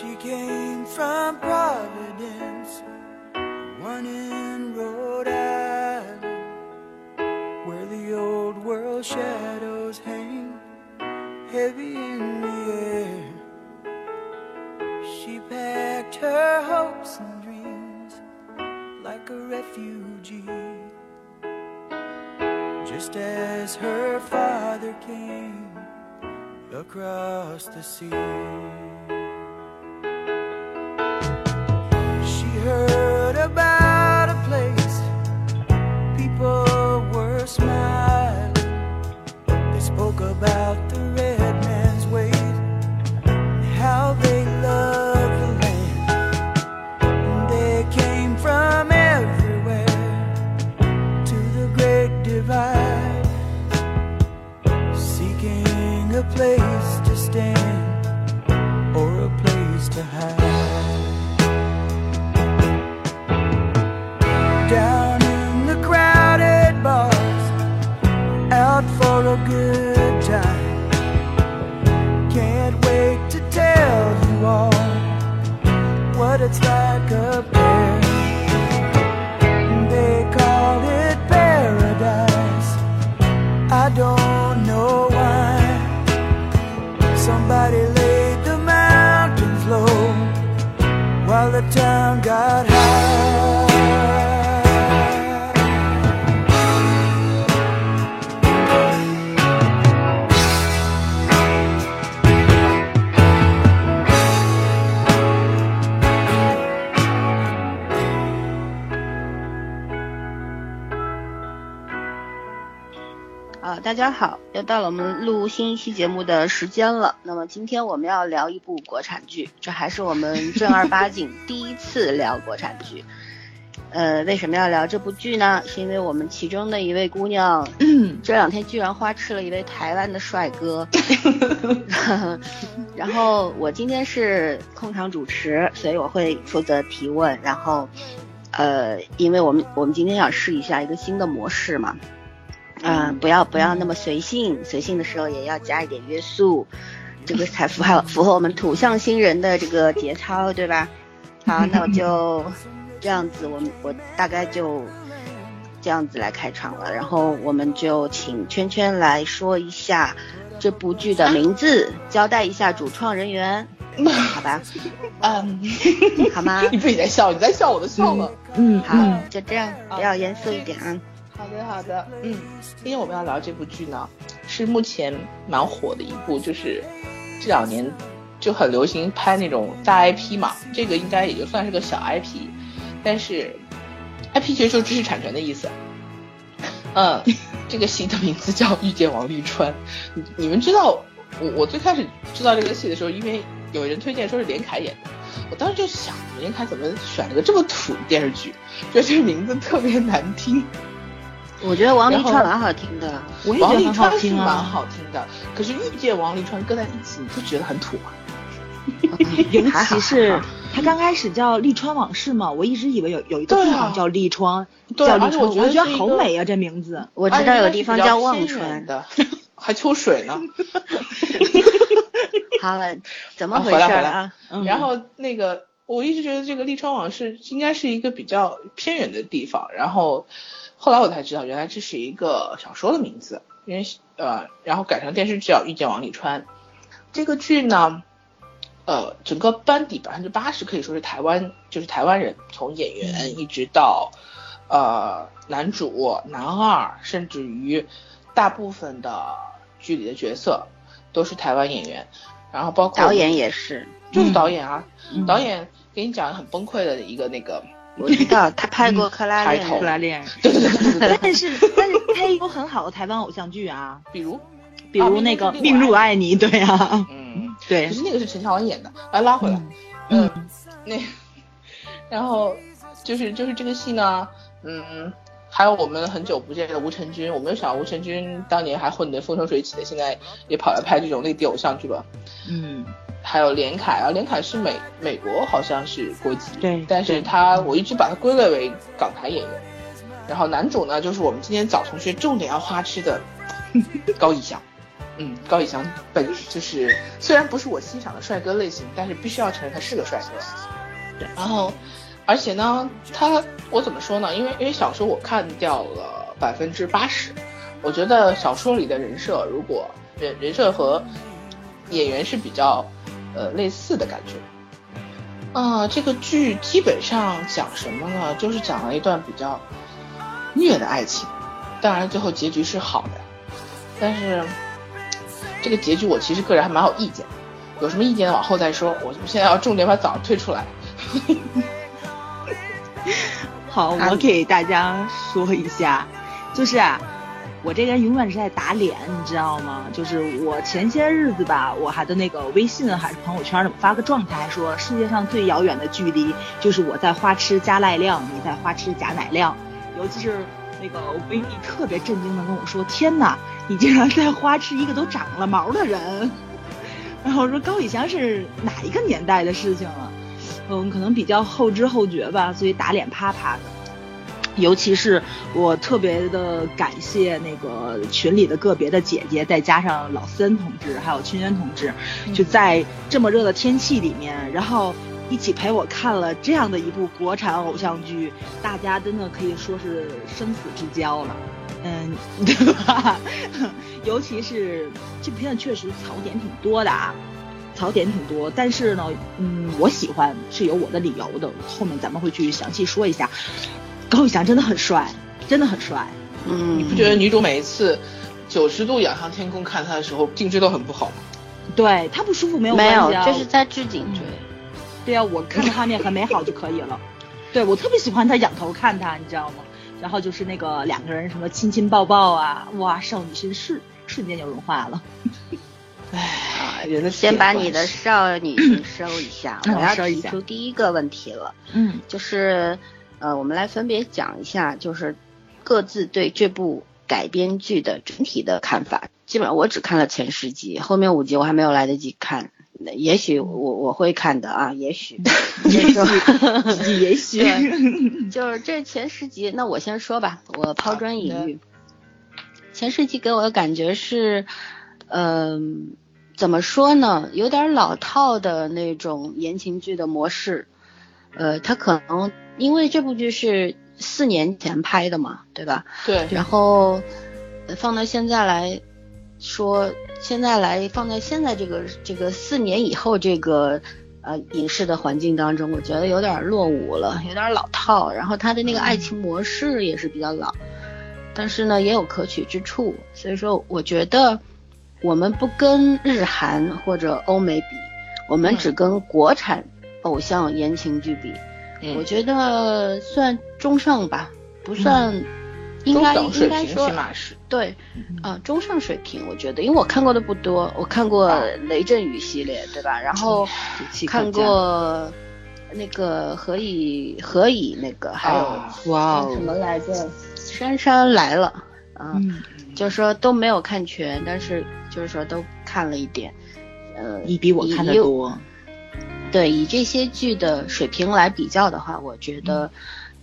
She came from Providence, one in Rhode Island, where the old world shadows hang heavy in the air. She packed her hopes and dreams like a refugee, just as her father came across the sea. 大家好，又到了我们录新一期节目的时间了。那么今天我们要聊一部国产剧，这还是我们正儿八经第一次聊国产剧。呃，为什么要聊这部剧呢？是因为我们其中的一位姑娘，这两天居然花痴了一位台湾的帅哥。然后我今天是控场主持，所以我会负责提问。然后，呃，因为我们我们今天想试一下一个新的模式嘛，嗯、不要不要那么随性，随性的时候也要加一点约束，这个才符合符合我们土象星人的这个节操，对吧？好，那我就 这样子，我们我大概就这样子来开场了，然后我们就请圈圈来说一下这部剧的名字，交代一下主创人员，好吧？嗯，好吗？你自己在笑，你在笑我的笑了。嗯好，就这样，比较严肃一点啊。好的，好的，嗯，今天我们要聊这部剧呢，是目前蛮火的一部，就是这两年就很流行拍那种大 IP 嘛，这个应该也就算是个小 IP，但是 IP 其实就是知识产权的意思。嗯，这个戏的名字叫《遇见王沥川》，你你们知道，我我最开始知道这个戏的时候，因为有人推荐说是连凯演的，我当时就想，连凯怎么选了个这么土的电视剧？觉得这个名字特别难听。我觉得王沥川蛮好听的，王沥我也觉得很好川是蛮。好听的，可是遇见王沥川搁在一起，你不觉得很土吗？尤其是他刚开始叫《利川往事》嘛，我一直以为有有一个地方叫利川，对叫利川，我觉得好美啊，这名字。我知道有地方叫忘川。的，还秋水呢。好了，怎么啊回事儿啊？嗯然后那个，我一直觉得这个利川往事应该是一个比较偏远的地方，然后后来我才知道，原来这是一个小说的名字，因为呃，然后改成电视剧叫《遇见王沥川》。这个剧呢，呃，整个班底百分之八十可以说是台湾，就是台湾人，从演员一直到呃男主、男二，甚至于大部分的剧里的角色都是台湾演员，然后包括导演也是，就是导演啊，嗯。导演给你讲很崩溃的一个那个，我知道他拍过《克拉恋人》克拉恋，人。对对对对对，但是但是他也有很好的台湾偶像剧啊，比如，比如那个《命啊命入入爱你》，对啊，嗯，对。可，是那个是陈乔恩演的，来拉回来，嗯。嗯，那，然后就是就是这个戏呢，嗯，还有我们很久不见的吴承军，我没有想到吴承军当年还混得风生水起的，现在也跑来拍这种内地偶像剧了。嗯，还有连凯啊，连凯是美美国好像是国籍，对但是他我一直把他归类为港台演员。然后男主呢，就是我们今天早同学重点要花痴的 高以翔，嗯，高以翔本就是虽然不是我欣赏的帅哥类型，但是必须要承认他是个帅哥。对，然后而且呢，他我怎么说呢？因为因为小说我看掉了百分之八十，我觉得小说里的人设如果人人设和演员是比较呃类似的感觉。啊，这个剧基本上讲什么呢？就是讲了一段比较虐的爱情，当然最后结局是好的，但是这个结局我其实个人还蛮有意见，有什么意见往后再说。我现在要重点把枣推出来。好，我给大家说一下，就是啊。我这人永远是在打脸，你知道吗？就是我前些日子吧，我还的那个微信还是朋友圈里发个状态，说世界上最遥远的距离就是我在花痴加赖亮，你在花痴加奶亮。尤其是那个我闺蜜特别震惊的跟我说：“天哪，你竟然在花痴一个都长了毛的人！” 然后我说高以翔是哪一个年代的事情了？嗯，可能比较后知后觉吧，所以打脸啪啪的。尤其是我特别的感谢那个群里的个别的姐姐，再加上老森同志，还有清渊同志，就在这么热的天气里面，然后一起陪我看了这样的一部国产偶像剧，大家真的可以说是生死之交了，嗯，对吧？尤其是这部片子确实槽点挺多的啊，槽点挺多，但是呢，嗯，我喜欢是有我的理由的，后面咱们会去详细说一下。高以翔真的很帅，真的很帅。嗯，你不觉得女主每一次九十度仰向天空看他的时候，颈椎都很不好吗？对他不舒服没有没有，这是在治颈椎。对啊，我看画面很美好就可以了。对我特别喜欢他仰头看他，你知道吗？然后就是那个两个人什么亲亲抱抱啊，哇，少女心瞬瞬间就融化了。哎，人的先把你的少女心收一下，我要提出第一个问题了。嗯，就是。呃，我们来分别讲一下，就是各自对这部改编剧的整体的看法。基本上我只看了前十集，后面五集我还没有来得及看。也许我我会看的啊，也许，也许，也许就是这前十集。那我先说吧，我抛砖引玉。前十集给我的感觉是，嗯，怎么说呢，有点老套的那种言情剧的模式。呃，它可能。因为这部剧是四年前拍的嘛，对吧？对。然后放到现在来说，现在来放在现在这个这个四年以后这个呃影视的环境当中，我觉得有点落伍了，有点老套。然后他的那个爱情模式也是比较老，但是呢也有可取之处。所以说，我觉得我们不跟日韩或者欧美比，我们只跟国产偶像言情剧比。我觉得算中上吧，不算，应该应该说对，啊中上水平。我觉得，因为我看过的不多，我看过雷震宇系列，对吧？然后看过那个何以何以那个，还有哇什么来着？杉杉来了，嗯，就是说都没有看全，但是就是说都看了一点。呃，你比我看的多。对，以这些剧的水平来比较的话，我觉得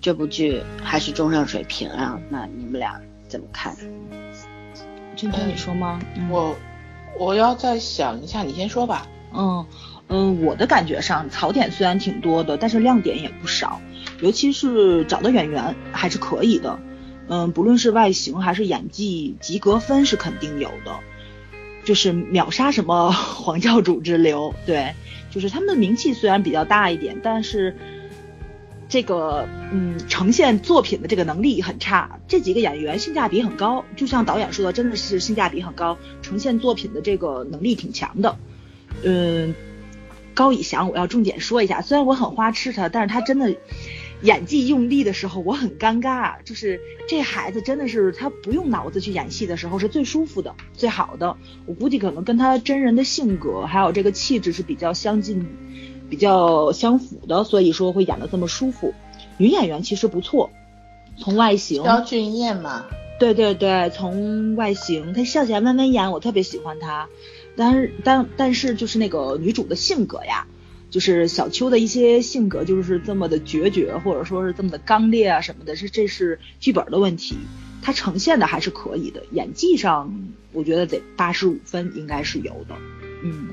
这部剧还是中上水平啊。那你们俩怎么看？君君，你说吗？我我要再想一下，你先说吧。嗯嗯，我的感觉上，槽点虽然挺多的，但是亮点也不少，尤其是找的演员还是可以的。嗯，不论是外形还是演技，及格分是肯定有的，就是秒杀什么 黄教主之流。对。就是他们的名气虽然比较大一点，但是这个嗯呈现作品的这个能力很差。这几个演员性价比很高，就像导演说的，真的是性价比很高，呈现作品的这个能力挺强的。嗯，高以翔我要重点说一下，虽然我很花痴他，但是他真的演技用力的时候我很尴尬。就是这孩子真的是他不用脑子去演戏的时候是最舒服的、最好的。我估计可能跟他真人的性格还有这个气质是比较相近、比较相符的，所以说会演的这么舒服。女演员其实不错，从外形。肖俊艳嘛。对对对，从外形，她笑起来弯弯眼，我特别喜欢她。但是但但是就是那个女主的性格呀，就是小秋的一些性格就是这么的决绝，或者说是这么的刚烈啊什么的，是这是剧本的问题。他呈现的还是可以的，演技上我觉得得八十五分应该是有的，嗯，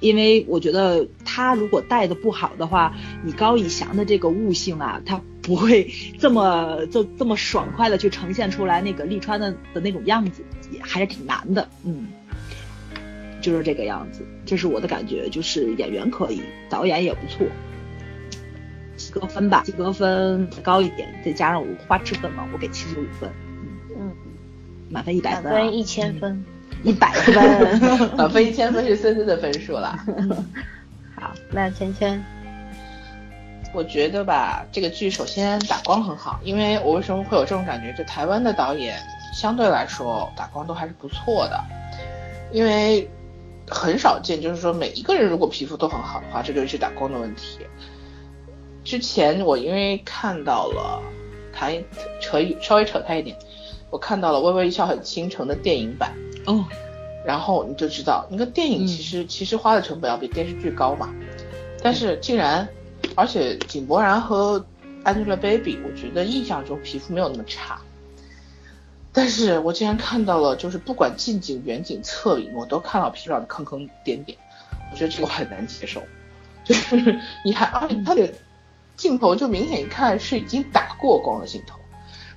因为我觉得他如果带的不好的话，你高以翔的这个悟性啊，他不会这么就这么爽快的去呈现出来那个利川的的那种样子，也还是挺难的，嗯，就是这个样子，这是我的感觉，就是演员可以，导演也不错。及格分吧，及格分高一点，再加上我花痴分嘛，我给七十五分。嗯，满分一百分，满分一千分，一百 分，满分一千分是森森的分数了。好，那芊芊，我觉得吧，这个剧首先打光很好，因为我为什么会有这种感觉？就台湾的导演相对来说打光都还是不错的，因为很少见，就是说每一个人如果皮肤都很好的话，这就是打光的问题。之前我因为看到了，谈扯稍微扯开一点，我看到了《微微一笑很倾城》的电影版哦，然后你就知道那个电影其实、其实花的成本要比电视剧高嘛，但是竟然，而且井柏然和 Angelababy，我觉得印象中皮肤没有那么差，但是我竟然看到了，就是不管近景、远景、侧影，我都看到皮肤上的坑坑点点，我觉得这个很难接受，就是你还而且他的。镜头就明显一看是已经打过光的镜头，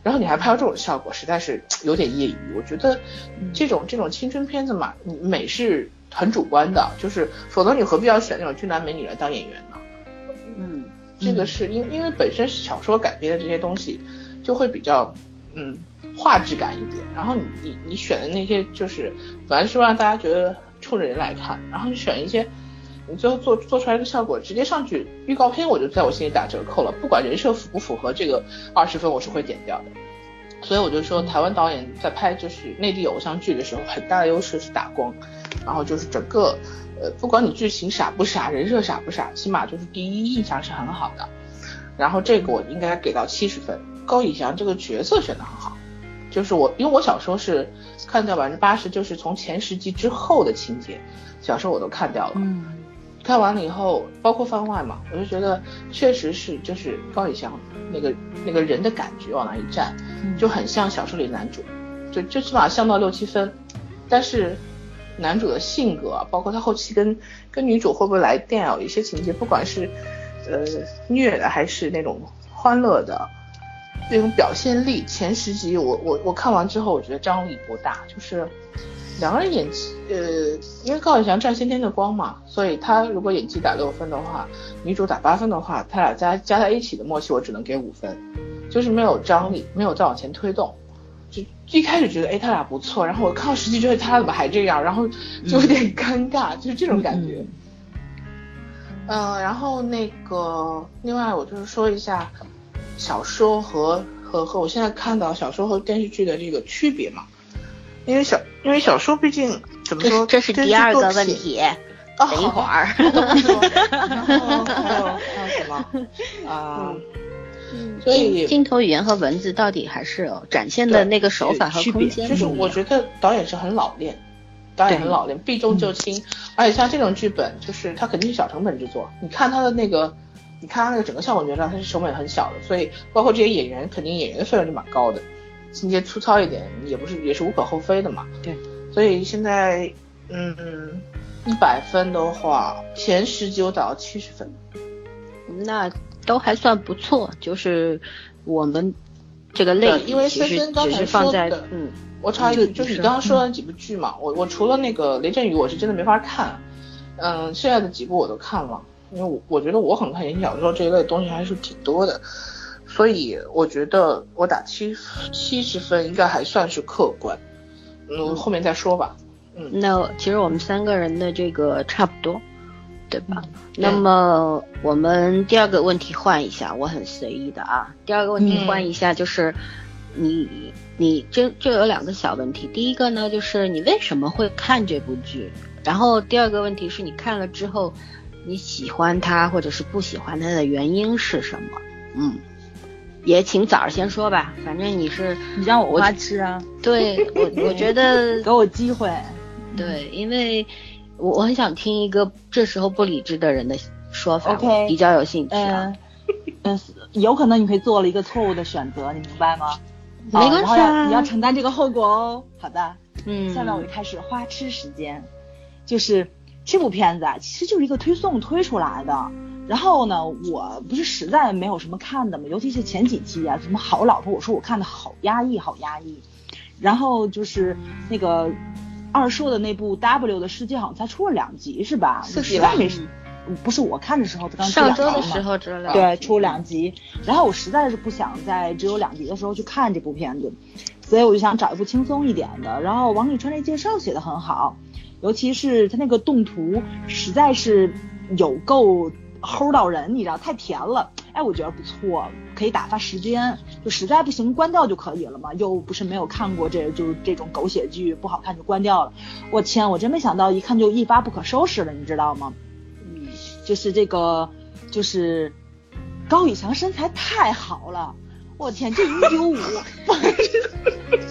然后你还拍到这种效果，实在是有点业余。我觉得这种这种青春片子嘛，美是很主观的，就是否则你何必要选那种俊男美女来当演员呢？嗯，这个是因因为本身小说改编的这些东西就会比较嗯画质感一点，然后你你你选的那些就是本来是让大家觉得冲着人来看，然后你选一些。你最后做做出来的效果，直接上去预告片我就在我心里打折扣了。不管人设符不符合这个二十分，我是会点掉的。所以我就说，台湾导演在拍就是内地偶像剧的时候，很大的优势是打光，然后就是整个呃，不管你剧情傻不傻，人设傻不傻，起码就是第一印象是很好的。然后这个我应该给到七十分。高以翔这个角色选的很好，就是我因为我小时候是看掉百分之八十，就是从前十集之后的情节，小时候我都看掉了。嗯。看完了以后，包括番外嘛，我就觉得确实是就是高以翔那个那个人的感觉往那一站，就很像小说里男主，就最起码像到六七分。但是男主的性格，包括他后期跟跟女主会不会来电啊，有一些情节，不管是呃虐的还是那种欢乐的那种表现力，前十集我我我看完之后，我觉得张力不大，就是。两个人演技，呃，因为高以翔占先天的光嘛，所以他如果演技打六分的话，女主打八分的话，他俩加加在一起的默契我只能给五分，就是没有张力，没有再往前推动。就一开始觉得哎他俩不错，然后我看到十集觉得他俩怎么还这样，然后就有点尴尬，就是这种感觉。嗯，然后那个另外我就是说一下小说和和和我现在看到小说和电视剧的这个区别嘛。因为小，因为小说毕竟怎么说，这是第二个问题。等一会儿。然后还有还有什么啊？所以镜头语言和文字到底还是有展现的那个手法和空间。就是我觉得导演是很老练，导演很老练，避重就轻。而且像这种剧本，就是它肯定是小成本制作。你看它的那个，你看它那个整个效果，你就知道它是成本很小的。所以包括这些演员，肯定演员的费用就蛮高的。情节粗糙一点也不是也是无可厚非的嘛。对，所以现在嗯，一百分的话，前十集我打到七十分，那都还算不错。就是我们这个类，因为森森刚才说的，嗯，我插一句，就是你刚刚说的几部剧嘛，我我除了那个雷震宇，我是真的没法看，嗯，剩下的几部我都看了，因为我我觉得我很看言情小说这一类东西还是挺多的。所以我觉得我打七七十分应该还算是客观，嗯，后面再说吧。嗯，那其实我们三个人的这个差不多，对吧？那么我们第二个问题换一下，我很随意的啊。第二个问题换一下，就是你你这这有两个小问题。第一个呢，就是你为什么会看这部剧？然后第二个问题是你看了之后，你喜欢他或者是不喜欢他的原因是什么？嗯。也请早儿先说吧，反正你是你让我花痴啊？对我，我觉得 给我机会。对，因为我我很想听一个这时候不理智的人的说法，OK，比较有兴趣。嗯，嗯，有可能你会做了一个错误的选择，你明白吗？没关系啊你要承担这个后果哦。好的，嗯，下面我就开始花痴时间，就是这部片子啊，其实就是一个推送推出来的。然后呢，我不是实在没有什么看的嘛，尤其是前几期啊，什么好老婆，我说我看的好压抑，好压抑。然后就是那个二硕的那部 W 的世界好像才出了两集是吧？四集吧实在没时，不是我看的时候刚出上两集嘛周的时候知道，对，出两集。然后我实在是不想在只有两集的时候去看这部片子，所以我就想找一部轻松一点的。然后王沥川这介绍写的很好，尤其是他那个动图实在是有够齁到人，你知道，太甜了。哎，我觉得不错，可以打发时间。就实在不行关掉就可以了嘛，又不是没有看过这就是这种狗血剧，不好看就关掉了。我天，我真没想到一看就一发不可收拾了，你知道吗？嗯，就是这个，就是高以翔身材太好了，我天，这一九五，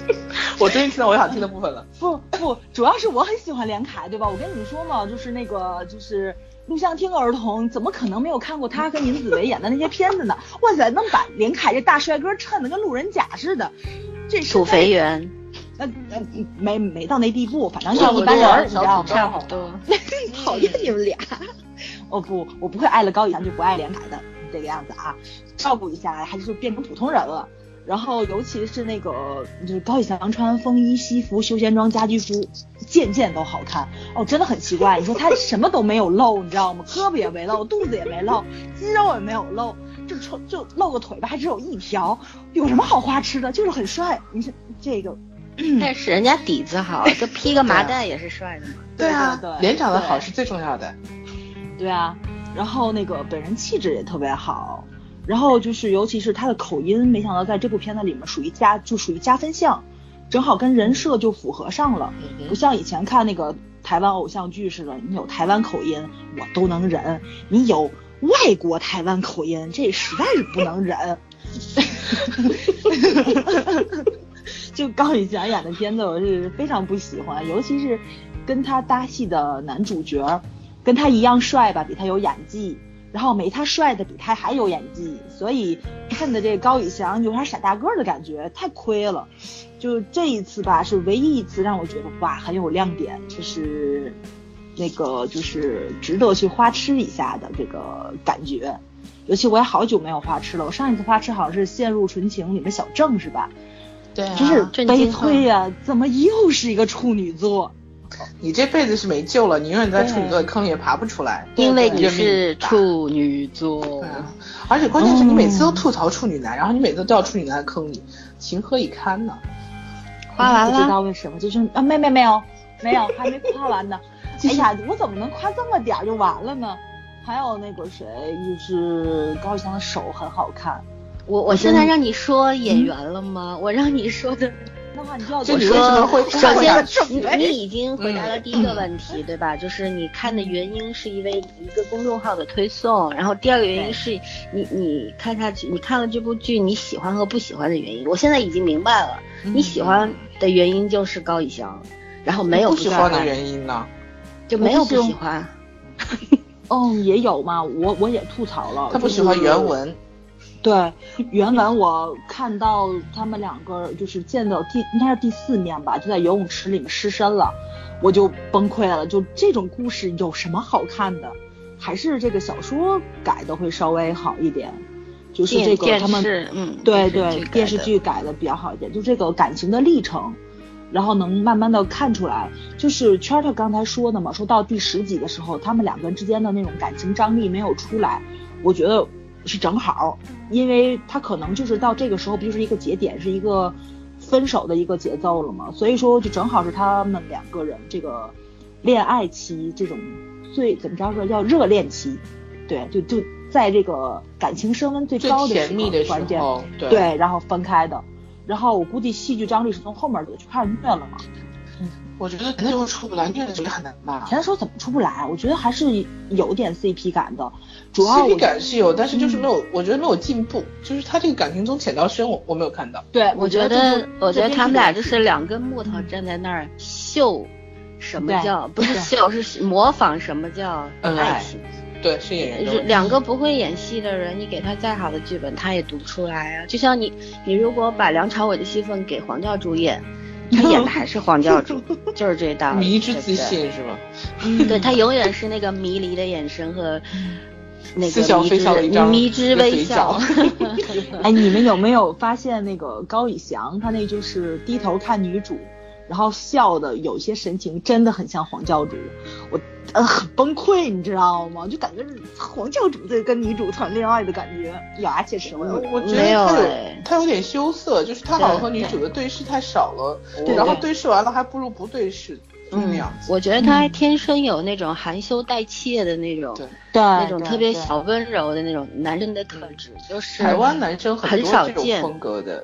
我终于听到我想听的部分了。不不，主要是我很喜欢连凯，对吧？我跟你们说嘛，就是那个就是录像厅儿童，怎么可能没有看过他跟尹子维演的那些片子呢？哇塞，能把连凯这大帅哥衬得跟路人甲似的，这土肥圆呃呃没没到那地步，反正就一般人，你知道吗？差不多。讨厌你们俩。哦不，我不会爱了高以翔就不爱连凯的这个样子啊，照顾一下还是就变成普通人了。然后尤其是那个就是高以翔穿风衣、西服、休闲装、家居服，件件都好看哦，真的很奇怪。你说他什么都没有露，你知道吗？胳膊也没露，肚子也没露，肌肉也没有露，就穿就露个腿吧，还只有一条，有什么好花痴的？就是很帅。你说这个，但是人家底子好，就披个麻袋也是帅的嘛。对啊，对对脸长得好是最重要的。对啊，然后那个本人气质也特别好，然后就是尤其是他的口音，没想到在这部片子里面属于加就属于加分项，正好跟人设就符合上了，嗯不像以前看那个台湾偶像剧似的，你有台湾口音我都能忍，你有外国台湾口音这实在是不能忍。就高以翔演的片子，我是非常不喜欢，尤其是跟他搭戏的男主角，跟他一样帅吧，比他有演技，然后没他帅的比他还有演技，所以看的这个高以翔有点傻大个儿的感觉，太亏了。就这一次吧，是唯一一次让我觉得哇很有亮点，就是那个就是值得去花痴一下的这个感觉。尤其我也好久没有花痴了，我上一次花痴好像是《陷入纯情》里面小郑是吧？对啊，真是悲催呀、怎么又是一个处女座？你这辈子是没救了，你永远在处女座的坑里也爬不出来。因为你是处女座而且关键是你每次都吐槽处女男，然后你每次都掉处女男的坑里，情何以堪呢？夸完了不知道，为什么，就是啊，没没没有没有，还没夸完呢。哎呀，我怎么能夸这么点儿就完了呢？还有那个谁，就是高以翔的手很好看，我我现在让你说演员了吗？我让你说的，那话你就要就我你为什么会说，首先你你已经回答了第一个问题，对吧？就是你看的原因是因为一个公众号的推送，然后第二个原因是你你看下去，你看了这部剧你喜欢和不喜欢的原因。我现在已经明白了，你喜欢的原因就是高以翔，然后没有不喜欢的，原因呢？就没有不喜欢。嗯，也有嘛，我我也吐槽了，他不喜欢就是原文，对原文，我看到他们两个就是见到第应该是第四面吧，就在游泳池里面失身了，我就崩溃了。就这种故事有什么好看的？还是这个小说改的会稍微好一点，就是这个他们，嗯，对对电视剧改的比较好一点，就这个感情的历程，然后能慢慢的看出来。就是圈儿他刚才说的嘛，说到第十集的时候，他们两个人之间的那种感情张力没有出来，我觉得是正好，因为他可能就是到这个时候不就是一个节点，是一个分手的一个节奏了嘛，所以说就正好是他们两个人这个恋爱期这种最怎么着说叫热恋期，对，就就在这个感情升温最最高的甜蜜的时关键。候，对对，然后分开的。然后我估计戏剧张力是从后面就就开始虐了嘛。我觉得那时候出不来，虐的时候也很难吧。前说怎么出不来？我觉得还是有点 CP 感的，主要我感是有，但是就是嗯没有，我觉得没有进步，就是他这个感情从浅到深，我我没有看到。对我觉觉得，我觉得他们俩就是是两根木头站在那儿秀，什么对叫不是 秀，是模仿什么叫爱情。对，是演员。两个不会演戏的人，你给他再好的剧本，他也读不出来啊。就像你，你如果把梁朝伟的戏份给黄教主演，他演的还是黄教主，就是这道理。迷之自对对信是吗？对他永远 是那个迷离的眼神和那似笑个迷非笑的一张之迷之微笑。哎，你们有没有发现那个高以翔，他那就是低头看女主，然后笑的有些神情真的很像黄教主，我呃很崩溃，你知道吗？就感觉是黄教主在跟女主谈恋爱的感觉。咬牙切齿，我我觉得他有哎他有点羞涩，就是他好像和女主的对视太少了，然后对对视完了还不如不对视，嗯样，子。我觉得他天生有那种含羞带怯的那种，对对那种对对特别小温柔的那种男生的特质，就是台湾男生很少见风格的，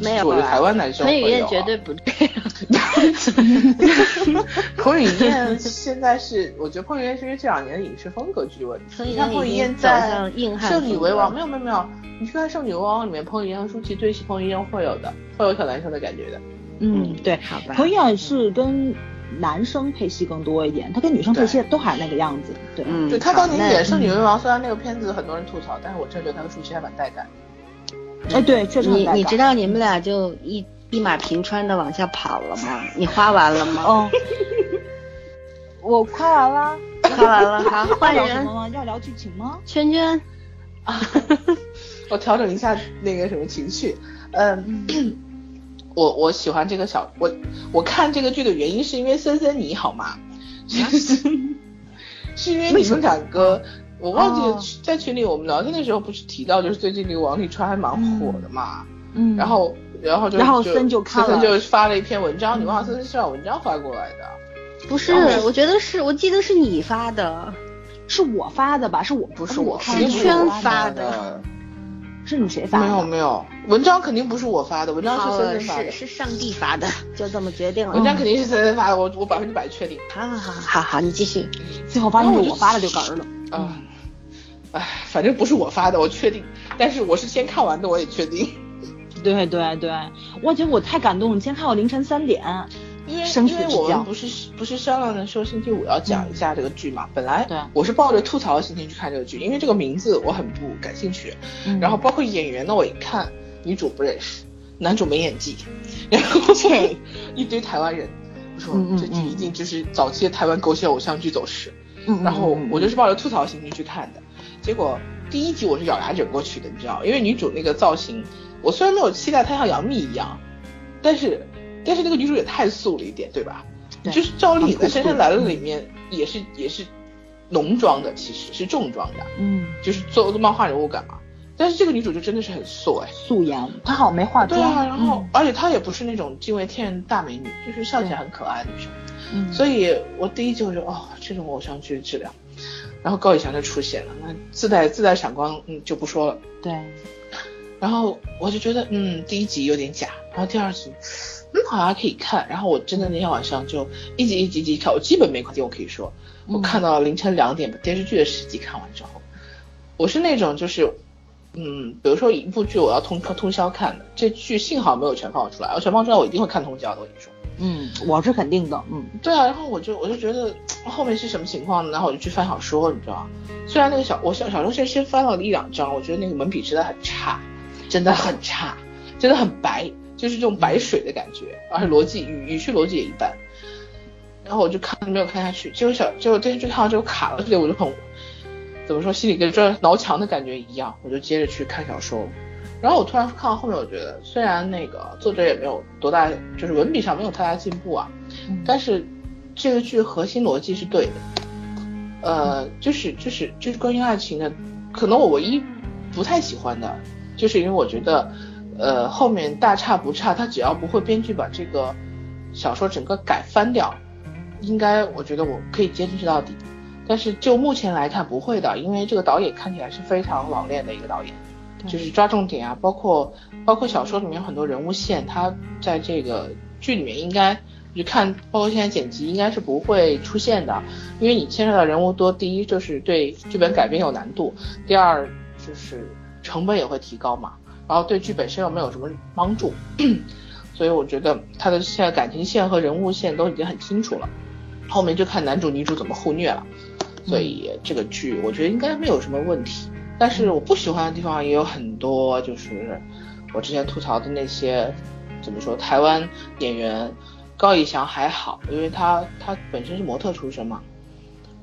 没有吧我觉得台湾男生彭于晏绝对不这样。彭于晏现在是，我觉得彭于晏是因为这两年的影视风格具有问题。彭于你看彭于晏在向硬《汉圣女为王》，没有没有没有，你去看《圣女为王》里面，彭于晏和舒淇对戏，彭于晏会有的，会有小男生的感觉的。嗯对，好吧。彭于晏是跟男生配戏更多一点，他跟女生配戏都还是那个样子。对，嗯，对他当年演《圣女为王》，虽然那个片子很多人吐槽，但是我真的觉得他的舒淇还蛮带感。哎对，确实你你知道你们俩就一一马平川的往下跑了吗？你花完了吗？哦，我夸完了，夸完了，好，换人要聊什么，吗？要聊剧情吗？圈圈。我调整一下那个什么情绪，嗯，我我喜欢这个小我我看这个剧的原因是因为森森你好吗？就是 是因为你们两个，我忘记在群里我们聊天的时候不是提到，就是最近那个王沥川还蛮火的嘛，嗯，然后然后就然后森就看了森就发了一篇文章，你忘了森森是把文章发过来的，不是，我觉得是我记得是你发的，是我发的吧？是我不是我看肯定不是是圈发的的。是你谁发的？没有没有，文章肯定不是我发的，文章是好森森发的是，是上帝发的，就这么决定了。文章肯定是森森发的，我我百分之百确定。好好好好好，你继续。最后发现是我发的就嗝儿了。啊，哎，反正不是我发的，我确定。但是我是先看完的，我也确定。对对对，我觉得我太感动了，今天看到凌晨三点。因为因为我们不是不是商量着说星期五要讲一下这个剧嘛，本来对。我是抱着吐槽的心情去看这个剧，因为这个名字我很不感兴趣，嗯。然后包括演员呢，我一看女主不认识，男主没演技，然后切 一堆台湾人，我说这剧嗯。一定就是早期的台湾狗血偶像剧走势，嗯然后我就是抱着吐槽心情去看的，结果第一集我是咬牙忍过去的，你知道，因为女主那个造型，我虽然没有期待她像杨幂一样，但是但是那个女主也太素了一点，对吧？对就是赵丽颖在《杉杉来了》里面也是也是浓妆的，其实是重妆的，嗯就是做漫画人物感嘛。但是这个女主就真的是很素哎，素颜，她好像没化妆。对啊，然后、嗯而且她也不是那种惊为天人大美女，就是笑起来很可爱的女生。嗯，所以我第一集我就哦，这种偶像剧的质量，然后高以翔就出现了，那自带自带闪光，嗯，就不说了。对，然后我就觉得，嗯，第一集有点假，然后第二集，嗯，好像还可以看。然后我真的那天晚上就一集一集一集看，我基本没关机，我可以说，我看到凌晨两点把电视剧的十集看完之后，我是那种就是，嗯，比如说一部剧我要通通宵看的，这剧幸好没有全放出来，要全放出来我一定会看通宵的，我跟你说。嗯，我是肯定的，嗯对啊，然后我就我就觉得后面是什么情况呢？然后我就去翻小说，你知道吗？虽然那个小我小小说先先翻了一两章，我觉得那个文笔真的很差，真的很差，真的很白，就是这种白水的感觉，而且逻辑语语序逻辑也一般。然后我就看没有看下去，结果小结果电视剧看完之后卡了，这里我就很怎么说，心里跟这挠墙的感觉一样，我就接着去看小说。然后我突然看到后面，我觉得虽然那个作者也没有多大，就是文笔上没有太大进步啊，嗯但是这个剧核心逻辑是对的，呃，就是就是就是关于爱情的，可能我唯一不太喜欢的，就是因为我觉得，呃，后面大差不差，他只要不会编剧把这个小说整个改翻掉，应该我觉得我可以坚持到底。但是就目前来看不会的，因为这个导演看起来是非常老练的一个导演。就是抓重点啊，包括包括小说里面有很多人物线，他在这个剧里面应该就看，包括现在剪辑应该是不会出现的，因为你牵涉到人物多，第一就是对剧本改编有难度，第二就是成本也会提高嘛，然后对剧本身又没有什么帮助，所以我觉得他的现在感情线和人物线都已经很清楚了，后面就看男主女主怎么互虐了。所以这个剧我觉得应该没有什么问题。但是我不喜欢的地方也有很多，就是我之前吐槽的那些，怎么说？台湾演员高以翔还好，因为他他本身是模特出身嘛，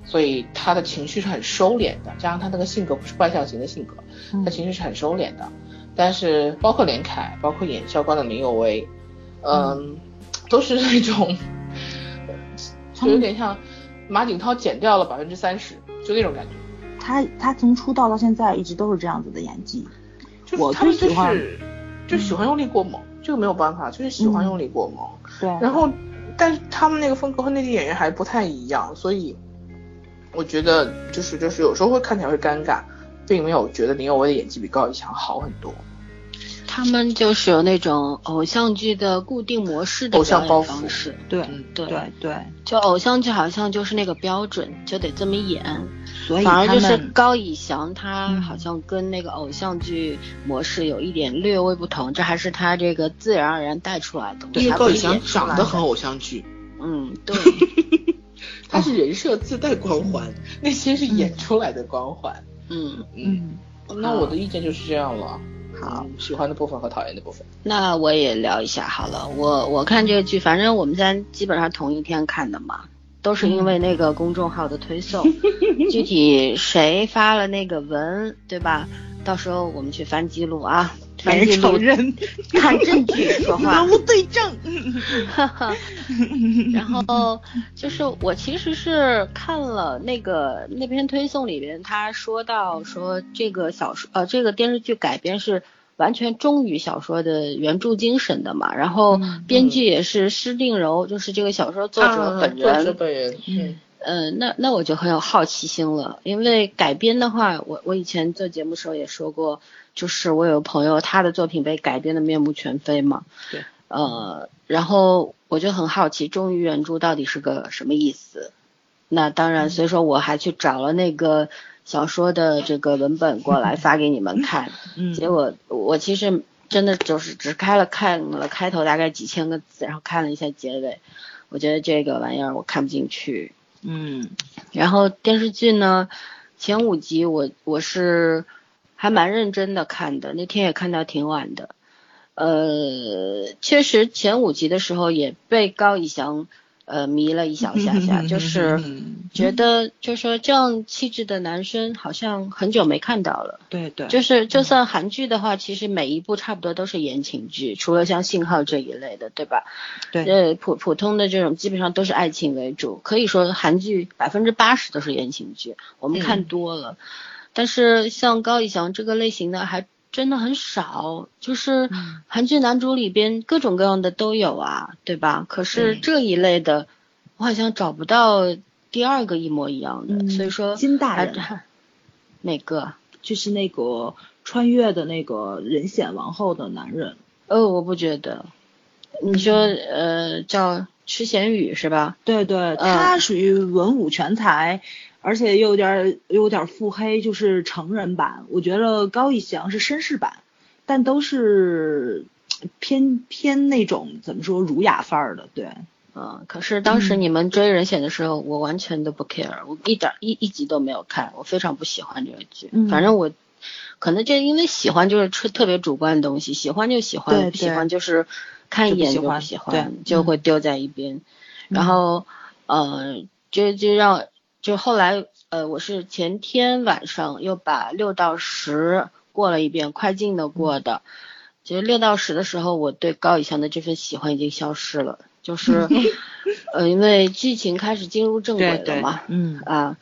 所以他的情绪是很收敛的，加上他那个性格不是外向型的性格，他情绪是很收敛的。但是包括连凯，包括演教官的林有为，嗯，都是那种，就有点像马景涛减掉了百分之三十，就那种感觉。他他从出道到现在一直都是这样子的演技，我最喜欢就喜欢用力过猛，这个没有办法，就是喜欢用力过猛。对，然后但是他们那个风格和内地演员还不太一样，所以我觉得就是就是有时候会看起来会尴尬，并没有觉得林有为的演技比高以翔好很多。他们就是有那种偶像剧的固定模式的偶像包方式，对对对对，就偶像剧好像就是那个标准，就得这么演。所以反而就是高以翔，他好像跟那个偶像剧模式有一点略微不同，这还是他这个自然而然带出来的。对，高以翔长得很偶像剧。嗯，对。他是人设自带光环，那些是演出来的光环。嗯嗯。那我的意见就是这样了。好，喜欢的部分和讨厌的部分。那我也聊一下好了。我我看这个剧，反正我们在基本上同一天看的嘛。都是因为那个公众号的推送，具体谁发了那个文，对吧？到时候我们去翻记录啊，翻记录认，看证据说话，无对证。然后就是我其实是看了那个那篇推送里边，他说到说这个小说呃这个电视剧改编是。完全忠于小说的原著精神的嘛，然后编剧也是施定柔，就是这个小说作者本人。作者本人。嗯，那那我就很有好奇心了，因为改编的话，我我以前做节目时候也说过，就是我有朋友他的作品被改编的面目全非嘛。对。呃，然后我就很好奇，忠于原著到底是个什么意思？那当然，所以说我还去找了那个。小说的这个文本过来发给你们看，结果我其实真的就是只开了看了开头大概几千个字，然后看了一下结尾，我觉得这个玩意儿我看不进去。嗯，然后电视剧呢，前五集我我是还蛮认真的看的，那天也看到挺晚的。呃，确实前五集的时候也被高以翔。呃，迷了一小下下，就是觉得，就说这样气质的男生好像很久没看到了。对对，就是就算韩剧的话，其实每一部差不多都是言情剧，除了像信号这一类的，对吧？对。呃，普普通的这种基本上都是爱情为主，可以说韩剧百分之八十都是言情剧，我们看多了。但是像高以翔这个类型的还。真的很少，就是韩剧男主里边各种各样的都有啊，对吧？可是这一类的，我好像找不到第二个一模一样的，所以说金大人哪个？就是那个穿越的那个人显王后的男人。呃，我不觉得。你说呃，叫池贤宇是吧？对对，他属于文武全才。而且又有点有点腹黑，就是成人版。我觉得高以翔是绅士版，但都是偏偏那种怎么说儒雅范儿的，对。嗯，可是当时你们追人选的时候，我完全都不 care，我一点一一集都没有看，我非常不喜欢这个剧。反正我可能就因为喜欢就是特特别主观的东西，喜欢就喜欢，不喜欢就是看一眼就不喜欢，就会丢在一边。然后呃，就就让。就后来，呃，我是前天晚上又把六到十过了一遍，快进的过的。其实六到十的时候，我对高以翔的这份喜欢已经消失了，就是，呃，因为剧情开始进入正轨了嘛，嗯啊，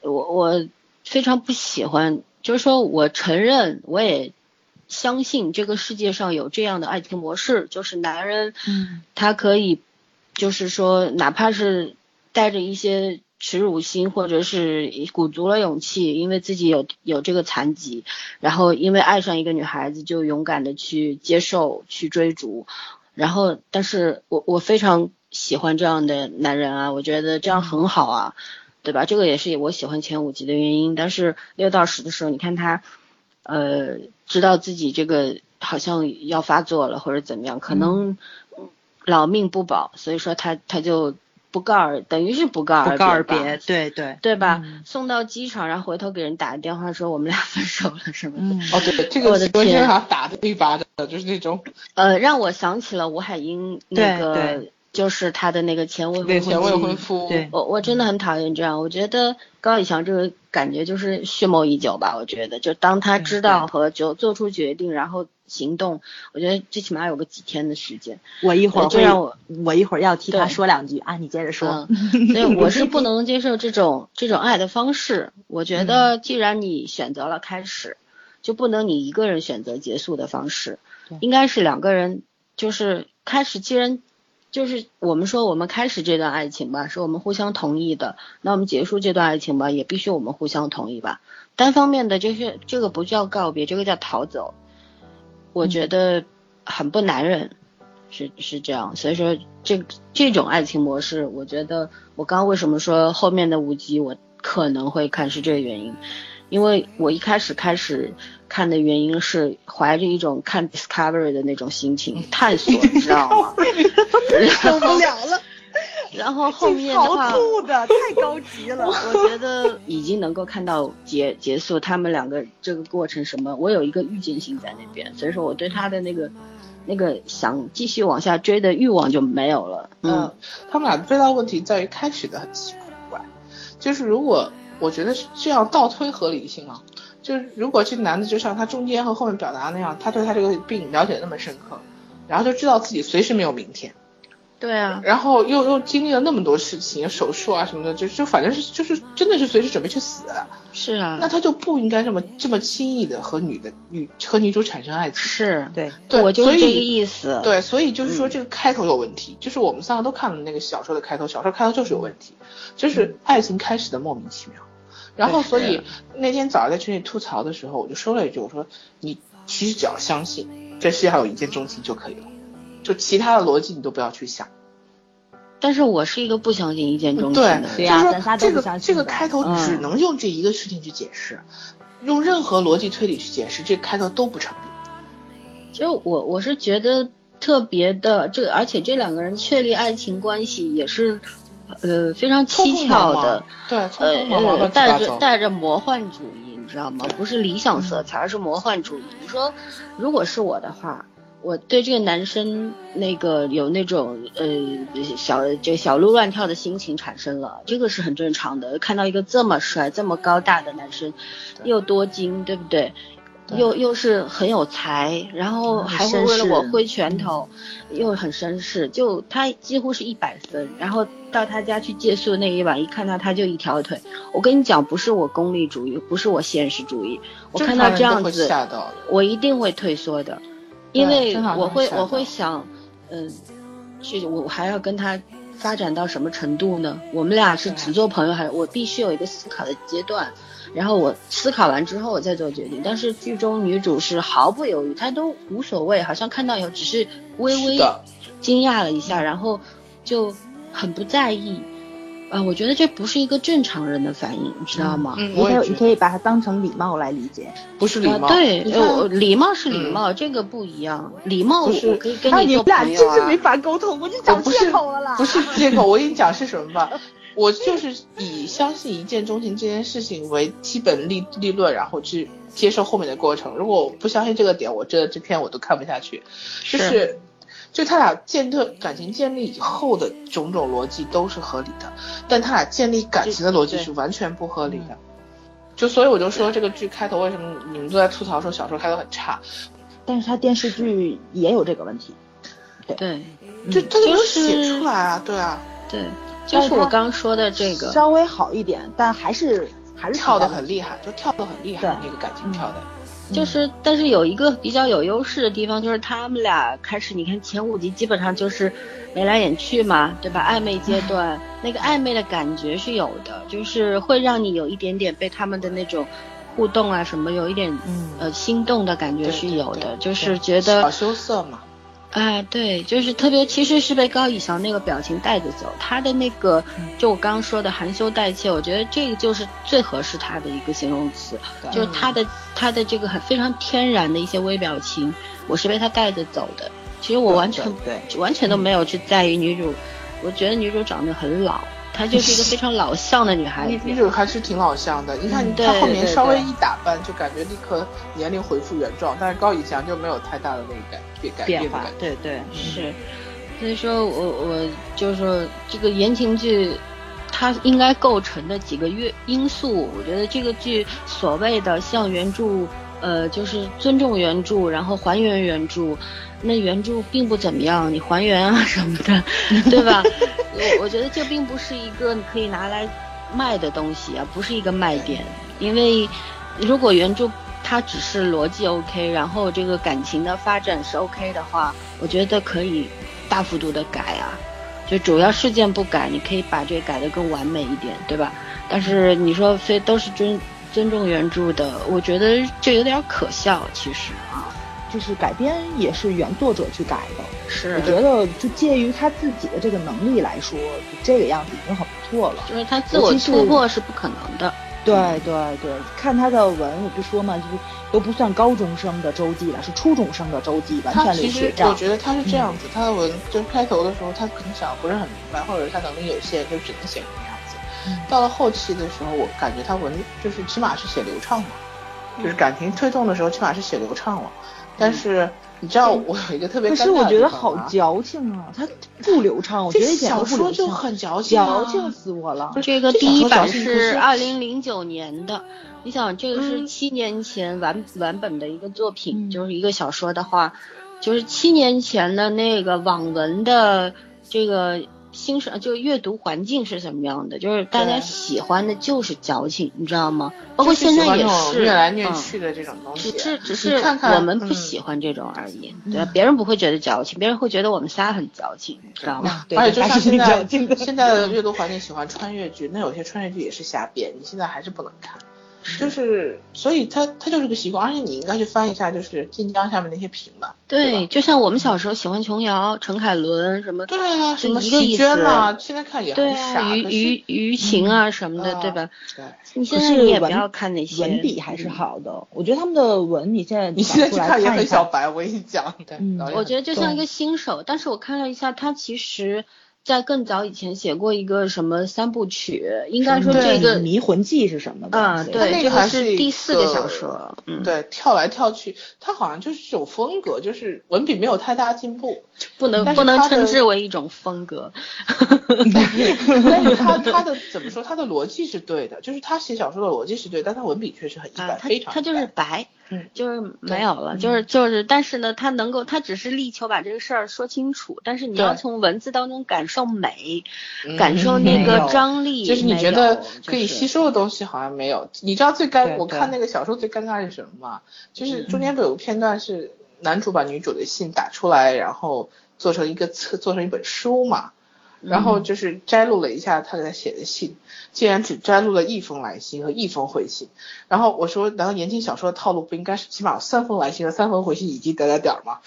我我非常不喜欢，就是说我承认，我也相信这个世界上有这样的爱情模式，就是男人，嗯，他可以，就是说哪怕是带着一些。耻辱心，或者是鼓足了勇气，因为自己有有这个残疾，然后因为爱上一个女孩子，就勇敢的去接受、去追逐，然后，但是我我非常喜欢这样的男人啊，我觉得这样很好啊，对吧？这个也是我喜欢前五集的原因。但是六到十的时候，你看他，呃，知道自己这个好像要发作了，或者怎么样，可能老命不保，所以说他他就。不告而，等于是不告而不告而别，对对。对吧？嗯。送到机场，然后回头给人打个电话说我们俩分手了什么的，嗯，哦，对，这我的天。轩好像打的一巴掌，就是那种。呃，让我想起了吴海英那个，就是她的那个前未婚夫前未婚夫，对。我我真的很讨厌这样，我觉得高以翔这个感觉就是蓄谋已久吧。我觉得，就当他知道和就做出决定，然后行动，我觉得最起码有个几天的时间。我一会儿会就让我我一会儿要替他说两句啊，你接着说。嗯，所以我是不能接受这种这种爱的方式。我觉得，既然你选择了开始，就不能你一个人选择结束的方式，应该是两个人，就是开始。既然就是我们说我们开始这段爱情吧，是我们互相同意的，那我们结束这段爱情吧，也必须我们互相同意吧。单方面的就是这个不叫告别，这个叫逃走。我觉得很不男人，是是这样。所以说这这种爱情模式，我觉得我刚刚为什么说后面的五集我可能会看是这个原因，因为我一开始开始看的原因是怀着一种看 Discovery 的那种心情探索，你知道吗？受不了了，然后后面的话，好吐的，太高级了。我觉得已经能够看到结结束他们两个这个过程什么，我有一个预见性在那边，所以说我对他的那个那个想继续往下追的欲望就没有了。嗯嗯，他们俩最大的问题在于开始的很奇怪，就是如果我觉得是这样倒推合理性啊，就是如果这个男的就像他中间和后面表达那样，他对他这个病了解的那么深刻，然后就知道自己随时没有明天，对啊，然后又又经历了那么多事情，手术啊什么的，就就反正是就是真的是随时准备去死，是啊，那他就不应该这么这么轻易的和女的女和女主产生爱情。是，对，对我就是这个意思。对，所以就是说嗯。这个开头有问题，就是我们三个都看了那个小说的开头，小说开头就是有问题，就是爱情开始的莫名其妙。然后，所以那天早上在群里吐槽的时候，我就说了一句，我说你其实只要相信这世界上有一见钟情就可以了，就其他的逻辑你都不要去想。但是我是一个不相信一见钟情的人。对呀就是说咱仨都这个不相信的这个开头嗯只能用这一个事情去解释，用任何逻辑推理去解释，这个开头都不成立。就我我是觉得特别的这，而且这两个人确立爱情关系也是，呃，非常蹊跷的，对，呃带着。带着魔幻主义，你知道吗？不是理想色彩，而是魔幻主义。你说，如果是我的话，我对这个男生那个有那种呃小就小鹿乱跳的心情产生了，这个是很正常的。看到一个这么帅、这么高大的男生，又多金，对不对？对又又是很有才，然后嗯还会为了我挥拳头，又很绅士，就他几乎是一百分。然后到他家去借宿那一晚，一看到他就一条腿。我跟你讲，不是我功利主义，不是我现实主义，我看到这样子。我一定会退缩的，因为我会我会想，嗯，去我还要跟他发展到什么程度呢？我们俩是只做朋友，还是我必须有一个思考的阶段，然后我思考完之后我再做决定。但是剧中女主是毫不犹豫，她都无所谓，好像看到以后只是微微惊讶了一下，然后就很不在意。啊，我觉得这不是一个正常人的反应，你知道吗？嗯，你可以你可以把它当成礼貌来理解。啊，不是礼貌。对，礼貌是礼嗯貌，这个不一样。礼貌是我可以跟啊，你们俩朋友啊真是没。法沟通，我就我找借口了啦。不是借口，我跟你讲是什么吧。我就是以相信一见钟情这件事情为基本立立论，然后去接受后面的过程。如果我不相信这个点，我真的这篇我都看不下去。就是，就他俩建特感情建立以后的种种逻辑都是合理的，但他俩建立感情的逻辑是完全不合理的。就所以我就说这个剧开头为什么你们都在吐槽说小说开头很差，但是他电视剧也有这个问题。对就他就没有就是写出来啊，对啊，对，就是我刚说的这个。稍微好一点，但还是还是跳的很厉害，就跳的很厉害那个感情跳的。就是，但是有一个比较有优势的地方，就是他们俩开始，你看前五集基本上就是眉来眼去嘛，对吧？暧昧阶段，那个暧昧的感觉是有的，就是会让你有一点点被他们的那种互动啊什么，有一点嗯呃心动的感觉是对对对有的，就是觉小得羞涩嘛，哎，对，就是特别，其实是被高以翔那个表情带着走，他的那个，就我刚刚说的含羞带怯，我觉得这个就是最合适他的一个形容词，就是他的他的这个很非常天然的一些微表情，我是被他带着走的。其实我完全对完全都没有去在意女主我觉得女主长得很老，她就是一个非常老相的女孩子。女女主还是挺老相的，你看嗯她后面稍微一打扮，就感觉立刻年龄恢复原状，但是高以翔就没有太大的那个改变改变变化对对，是，所以说我我就是说这个言情剧，它应该构成的几个月因素，我觉得这个剧所谓的像原著，呃，就是尊重原著，然后还原原著，那原著并不怎么样，你还原啊什么的，对吧？我我觉得这并不是一个你可以拿来卖的东西啊，不是一个卖点，因为如果原著它只是逻辑 OK，然后这个感情的发展是 OK 的话，我觉得可以大幅度的改啊。就主要事件不改，你可以把这改得更完美一点，对吧？但是你说非都是尊尊重原著的，我觉得这有点可笑，其实啊。就是改编也是原作者去改的。是我觉得就介于他自己的这个能力来说，就这个样子已经很不错了。就是他自我突破是不可能的。对对对，看他的文，我就说嘛，就是都不算高中生的周记了，是初中生的周记，完全他其实我。觉得他是这样子，他的文就是开头的时候他可能想的不是很明白，或者是他能力有限，就只能写成那样子。嗯到了后期的时候，我感觉他文就是起码是写流畅了，就是感情推动的时候起码是写流畅了。但是你知道我有一个特别可是我觉得好矫情啊，它不流畅，我觉得一点小说就都不流畅，很矫情、啊，矫情死我了。这个第一版是是二零零九年的，你想这个是嗯。七年前完完本的一个作品，嗯。就是一个小说的话，就是七年前的那个网文的这个欣赏，就阅读环境是什么样的？就是大家喜欢的就是矫情，你知道吗？包括现在也是虐来去的这种东西。只是只是我们不嗯喜欢这种而已，对吧？别人不会觉得矫情，别人会觉得我们仨很矫情，知道吗？对而且就像现在现在的阅读环境喜欢穿越剧，那有些穿越剧也是瞎编，你现在还是不能看。就是，所以它它就是个习惯，而且你应该去翻一下，就是晋江下面那些评吧。对，就像我们小时候喜欢琼瑶、陈凯伦什么，对啊，什么席娟思，现在看也对很傻。啊，于于于情啊什么的，啊对吧？对，你可现在你也不要看那些文笔还是嗯好的，我觉得他们的文你现在你现在去看也很小白，我跟你讲，对，嗯我觉得就像一个新手，但是我看了一下，他其实在更早以前写过一个什么三部曲，应该说这个，迷魂记是什么的？嗯，对，个这个还是第四个个小说，嗯，，对跳来跳去，他好像就是这种风格，就是文笔没有太大进步。不能不能称之为一种风格，但是他他 的怎么说？他的逻辑是对的，就是他写小说的逻辑是对，但他文笔确实很一般，非常他就是白，嗯就是没有了，就是就是，但是呢，他能够，他只是力求把这个事儿说清楚，但是你要从文字当中感受美，嗯感受那个张力，就是你觉得可以吸收的东西好像没有。你知道最尴我看那个小说最尴尬是什么吗？就是中间不有个片段是男主把女主的信打出来，然后做成一个册，做成一本书嘛。然后就是摘录了一下他给他写的信，竟然只摘录了一封来信和一封回信。然后我说，难道言情小说的套路不应该是起码有三封来信和三封回信以及点点点儿吗？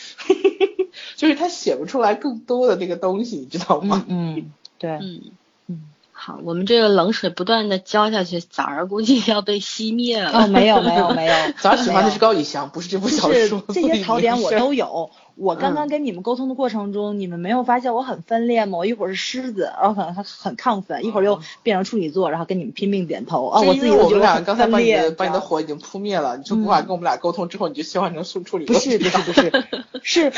就是他写不出来更多的那个东西，你知道吗嗯？嗯，对，嗯嗯。好，我们这个冷水不断的浇下去，早儿估计要被熄灭了。哦，没有没有没有，咱 喜欢的是高以翔，不是这部小就是说。这些槽点我都有。我刚嗯刚跟你们沟通的过程中，你们没有发现我很分裂吗？我一会儿是狮子，然后可能很很亢奋，一会儿又变成处女座，然后跟你们拼命点头啊，我自己我们俩刚才把你。的把你的火已经扑灭了，你就无法跟我们俩沟通，之后你就切换成处处理。不是不是不 是，是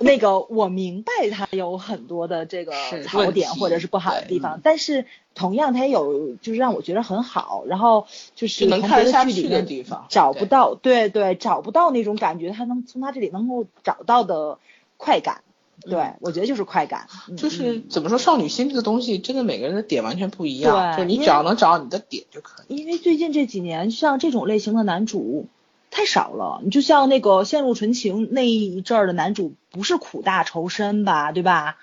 那个我明白他有很多的这个是槽点或者是不好的地方，但是同样他也有就是让我觉得很好，然后就是能看得下去的地方找不到，对对，找不到那种感觉，他能从他这里能够找到的快感，对、嗯我觉得就是快感，嗯就是怎么说，少女心这个东西，真的每个人的点完全不一样，对就你只要能找到你的点就可以。因为最近这几年像这种类型的男主太少了，你就像那个《陷入纯情》那一阵儿的男主，不是苦大仇深吧，对吧？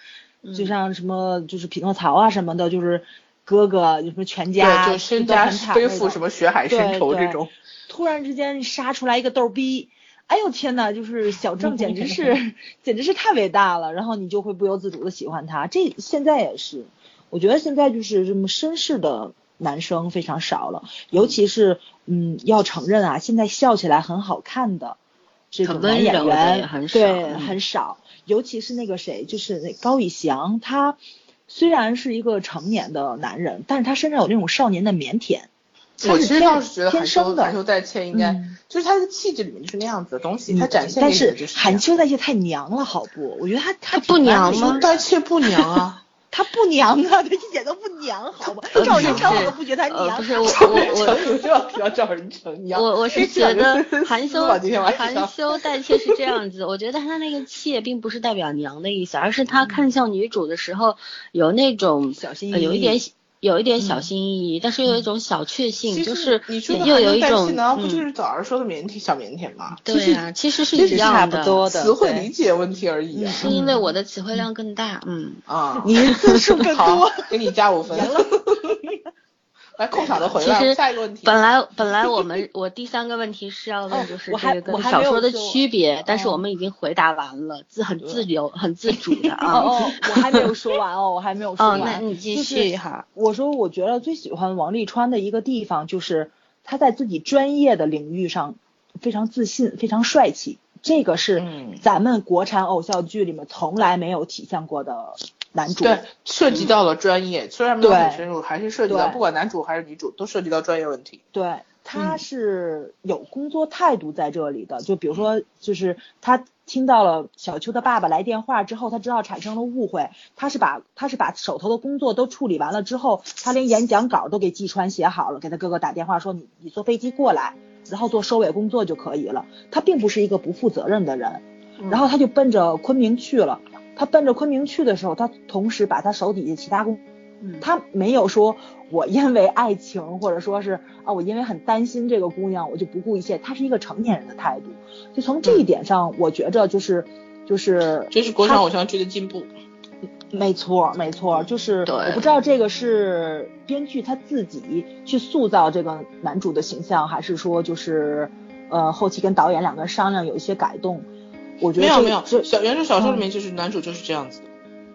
嗯就像什么就是匹诺曹啊什么的，就是哥哥，就什么全家对，就身家背负什么血海深仇对这种。突然之间杀出来一个逗逼，哎呦天呐，就是小郑简直是 简直是太伟大了，然后你就会不由自主的喜欢他。这现在也是，我觉得现在就是这么绅士的男生非常少了，尤其是嗯，要承认啊，现在笑起来很好看的这种男演员很少对嗯很少，尤其是那个谁，就是那高以翔，他虽然是一个成年的男人，但是他身上有那种少年的腼腆。我其实倒是觉得天韩秋生的韩秋代切应该、嗯就是他的气质里面就是那样子的东西，嗯他展现但是给你的就是韩秋代切太娘了，好不？我觉得他他不娘吗韩秋代切不娘啊，他不娘啊，他一点都不娘，好吗？赵仁成我都不觉得他娘。呃不是我赵我我仁成有这样提到赵仁成娘，我我是觉得韩 修吧今天晚韩上修代切是这样子，我觉得他那个怯并不是代表娘的意思，而是他看向女主的时候有那种小心翼翼呃有一点有一点嗯小心翼翼，但是又有一种小确幸，就是又有一种切难道不就嗯是早上说的腼腆小腼腆吗？对呀、其实是一样的，不多的词汇理解问题而已啊。是因为我的词汇量更大，嗯。啊，你 字数更好多。，给你加五分。来，控场的回来，其实下一个问题。本来本来我们我第三个问题是要哦问就是我还这个我还跟小说的区别，但是哦我们已经回答完了，自很自由很自主的 啊。哦哦，我还没有说完哦，我还没有说哦，完。那你继就是续哈。我说，我觉得最喜欢王沥川的一个地方就是他在自己专业的领域上非常自信，非常帅气。这个是嗯咱们国产偶像剧里面从来没有体现过的男主。对，涉及到了专业，虽然没有很深入，还是涉及到不管男主还是女主都涉及到专业问题。对，他嗯是有工作态度在这里的。就比如说，就是他听到了小秋的爸爸来电话之后，他知道产生了误会，他是把他是把手头的工作都处理完了之后，他连演讲稿都给季川写好了，给他哥哥打电话说你你坐飞机过来，然后做收尾工作就可以了。他并不是一个不负责任的人，然后他就奔着昆明去了。他奔着昆明去的时候，他同时把他手底下其他工嗯他没有说我因为爱情，或者说是啊，我因为很担心这个姑娘，我就不顾一切。他是一个成年人的态度。就从这一点上，我觉着就是就是这是国产偶像剧的进步。没错没错，就是我不知道这个是编剧他自己去塑造这个男主的形象，还是说就是呃后期跟导演两个人商量有一些改动。我觉得没有没有，这小原著小说里嗯面就是男主就是这样子的，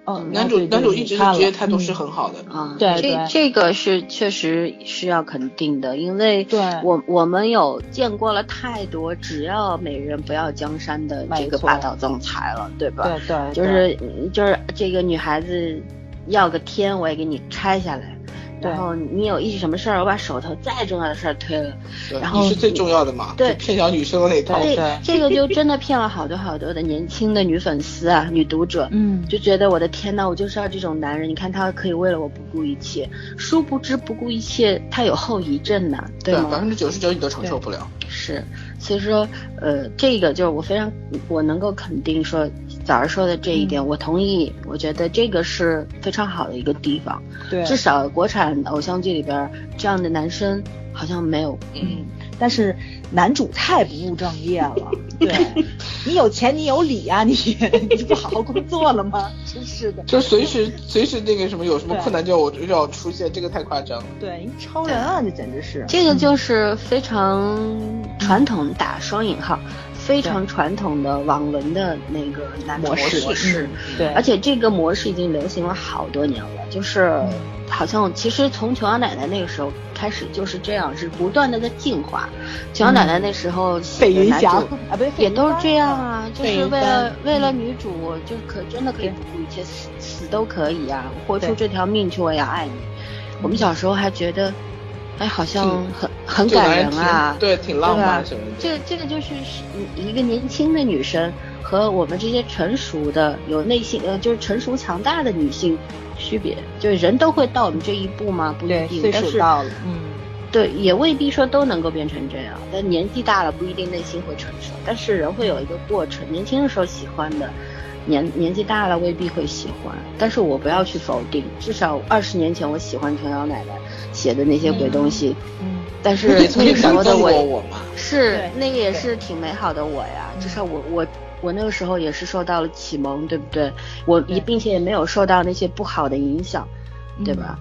嗯男主男主一直是职业态度是嗯很好的。啊，这对这这个是确实是要肯定的，因为对我我们有见过了太多，只要美人不要江山的这个霸道总裁了，对吧？对对，就是就是这个女孩子要个天，我也给你拆下来。对然后你有一什么事儿，我把手头再重要的事儿推了，对然后你是最重要的嘛，对骗小女生的那套。对这这个就真的骗了好多好多的年轻的女粉丝啊，女读者。嗯就觉得我的天呐，我就是要这种男人！你看他可以为了我不顾一切，殊不知不顾一切他有后遗症呐、对百？分之九十九你都承受不了。是，所以说，呃，这个就是我非常我能够肯定说，早儿说的这一点，嗯我同意。我觉得这个是非常好的一个地方，对，至少国产偶像剧里边这样的男生好像没有。嗯，但是男主太不务正业了，对你有钱你有理啊，你 你不好好工作了吗？真是的，就随时随时那个什么有什么困难就要我就要出现，这个太夸张了。对，一超人啊，这简直是，这个就是非常传统打双引号，非常传统的网文的那个男模式模式。嗯对，而且这个模式已经流行了好多年了，就是好像其实从琼瑶奶奶那个时候开始就是这样，是不断的在进化。琼瑶奶奶那时候写的男主啊，不对，也都是这样啊，就是为了为了女主，就可真的可以不顾一切死死都可以啊，活出这条命去，我也要爱你。我们小时候还觉得，哎，好像很很感人人啊，对，挺浪漫什么的。这这个就是一个年轻的女生和我们这些成熟的、有内心呃，就是成熟强大的女性区别。就是人都会到我们这一步吗？不一，定，岁但是数到了，嗯，对，也未必说都能够变成这样。但年纪大了不一定内心会成熟，但是人会有一个过程。年轻的时候喜欢的，年年纪大了未必会喜欢。但是我不要去否定，至少二十年前我喜欢琼瑶奶奶写的那些鬼东西，嗯，但是你曾经那个时候的我我？是那个也是挺美好的我呀，至少我我我那个时候也是受到了启蒙，对不对？我也并且也没有受到那些不好的影响，对吧？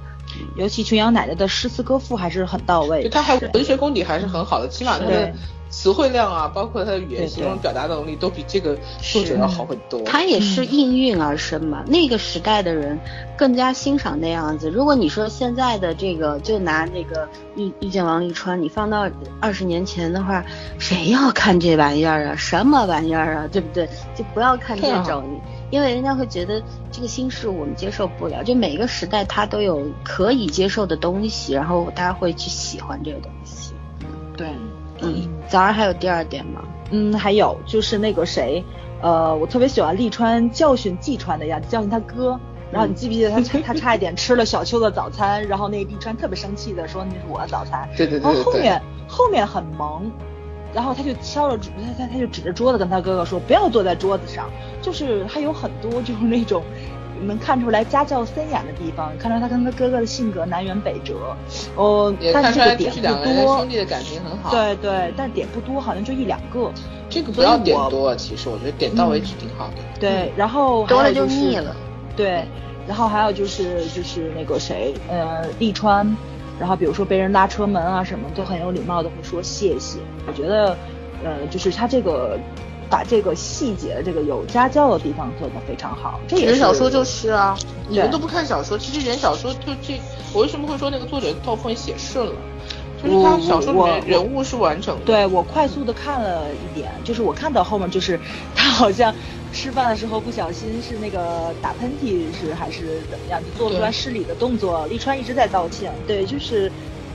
尤其琼瑶奶奶的诗词歌赋还是很到位的，就他还对文学功底还是很好的，起码她的对词汇量啊，包括他的语言形容表达能力都比这个作者要好很多。他也是应运而生嘛。那个时代的人更加欣赏那样子。如果你说现在的这个，就拿那个遇遇见王沥川，你放到二十年前的话，谁要看这玩意儿啊？什么玩意儿啊？对不对？就不要看这种，因为人家会觉得这个新事物我们接受不了，就每个时代它都有可以接受的东西，然后大家会去喜欢这个东西。对，嗯，早上还有第二点吗？嗯，还有就是那个谁，呃，我特别喜欢利川教训季川的样子，教训他哥。然后你记不记得他他差一点吃了小秋的早餐，然后那个利川特别生气的说那是我的早餐。对对对对然后后面后面很萌，然后他就敲着他他他就指着桌子跟他哥哥说不要坐在桌子上，就是他有很多就是那种能看出来家教森严的地方，看出来他跟他哥哥的性格南辕北辙。哦，也但看出来就是这个点不多兄。弟的感情很好。，对对，但点不多，好像就一两个。这个不要点多，其实我觉得点到为止挺好的。对，然后还多了就腻了。对，然后还有就是就是那个谁，呃，利川，然后比如说被人拉车门啊什么，都很有礼貌的会说谢谢。我觉得，呃，就是他这个把这个细节，这个有家教的地方做得非常好。这也是其实小说就是啊，你们都不看小说，其实人小说就这，我为什么会说那个作者到后面写顺了？就是他小说里面人物是完整的。对我快速的看了一点，就是我看到后面就是他好像吃饭的时候不小心是那个打喷嚏是还是怎么样，就做出来失礼的动作。利川一直在道歉，对，就是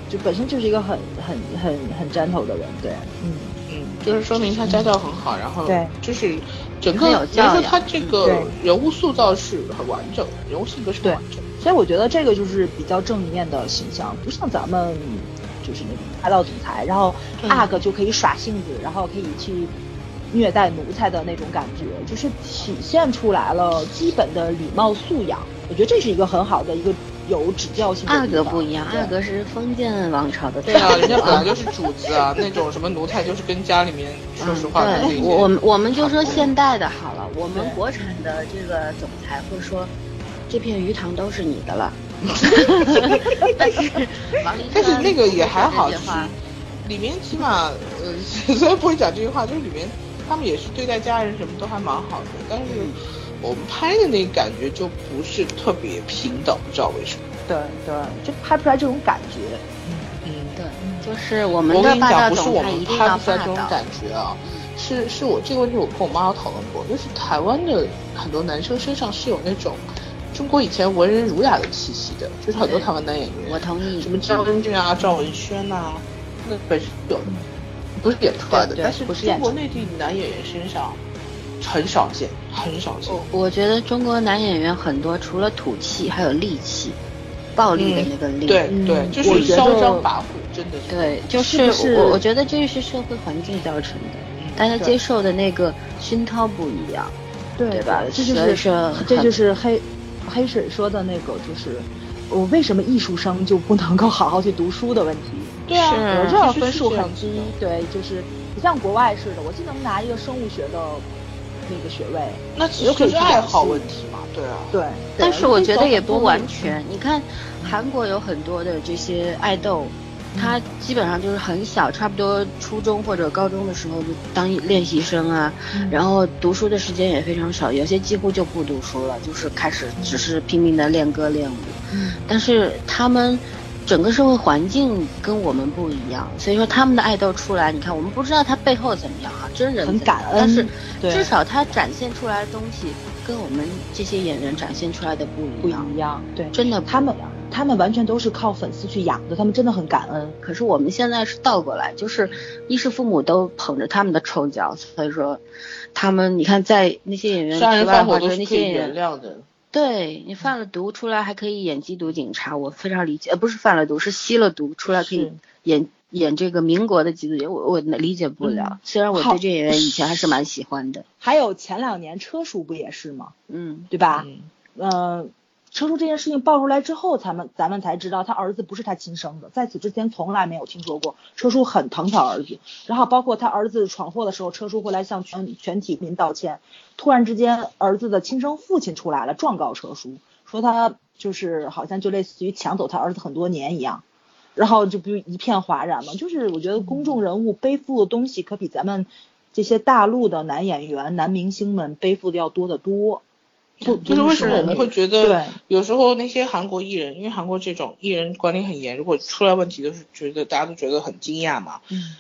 就本身就是一个很很很很 gentle 的人，对，嗯，嗯，就是说明他家教很好，然后对就是整个很有人说他这个人物塑造是很完整，人物性格是很完整。所以我觉得这个就是比较正面的形象，不像咱们就是那种霸道总裁，然后嗯阿哥就可以耍性子，然后可以去虐待奴才的那种感觉，就是体现出来了基本的礼貌素养。我觉得这是一个很好的一个有指教性的阿哥不一样，对阿哥是封建王朝的。对啊，人家本来就是主子啊，那种什么奴才就是跟家里面，说实话，跟那些对，我我们我们就说现代的好了，我们国产的这个总裁会说，这片鱼塘都是你的了。但 是但是那个也还好，里面起码呃，虽然不会讲这句话，就是里面他们也是对待家人什么都还蛮好的，但是我们拍的那个感觉就不是特别平等，不知道为什么。对对，就拍不出来这种感觉。嗯，对，就是我们我跟你讲，的霸道不是我们总裁一定拍不出来要霸道。这种感觉啊，是是我这个问题我跟我妈有讨论过，就是台湾的很多男生身上是有那种中国以前文人儒雅的气息的，就是很多台湾男演员，我同意。什么张恩俊啊、赵文轩呐、那本身有的，不是演出来的，但是中国内地男演员身上很少见，很少见。我我觉得中国男演员很多，除了土气，还有戾气，暴力的那个戾。嗯对对，就是我觉得嚣张跋扈，真的是。对，就是我我觉得这是社会环境造成的，大家接受的那个熏陶不一样。对对吧这就是说这就是黑黑水说的那个，就是我为什么艺术生就不能够好好去读书的问题。对啊，我知道分数很低，对，就是不像国外似的，我既能拿一个生物学的那个学位，那其实又可能是爱好问题嘛，对啊。对。但是我觉得也不完全。全。你看，韩国有很多的这些爱豆，他基本上就是很小，差不多初中或者高中的时候就当练习生啊，嗯然后读书的时间也非常少，有些几乎就不读书了，就是开始只是拼命的练歌练舞。嗯但是他们整个社会环境跟我们不一样，所以说他们的爱豆出来，你看我们不知道他背后怎么样啊，真人很感恩但是对至少他展现出来的东西跟我们这些演员展现出来的不不一样。一样，对，真的他们他们完全都是靠粉丝去养的，他们真的很感恩。可是我们现在是倒过来，就是衣食父母都捧着他们的臭脚，所以说他们你看在那些演员杀人题外话说，放火都是那些演可以原员谅的。对你犯了毒出来还可以演缉毒警察，我非常理解，呃，不是犯了毒，是吸了毒出来可以演演这个民国的缉毒警，我我理解不了。嗯 虽然我对这演员以前还是蛮喜欢的，还有前两年车叔不也是吗？嗯，对吧？嗯，呃，车叔这件事情爆出来之后，咱们咱们才知道他儿子不是他亲生的，在此之前从来没有听说过。车叔很疼他儿子，然后包括他儿子闯祸的时候，车叔会来向全全体民道歉。突然之间，儿子的亲生父亲出来了，状告车叔，说他就是好像就类似于抢走他儿子很多年一样。然后就不一片哗然嘛，就是我觉得公众人物背负的东西可比咱们这些大陆的男演员、男明星们背负的要多得多。就就是为什么我们会觉得有时候那些韩国艺人，因为韩国这种艺人管理很严，如果出来问题，都是觉得大家都觉得很惊讶嘛。嗯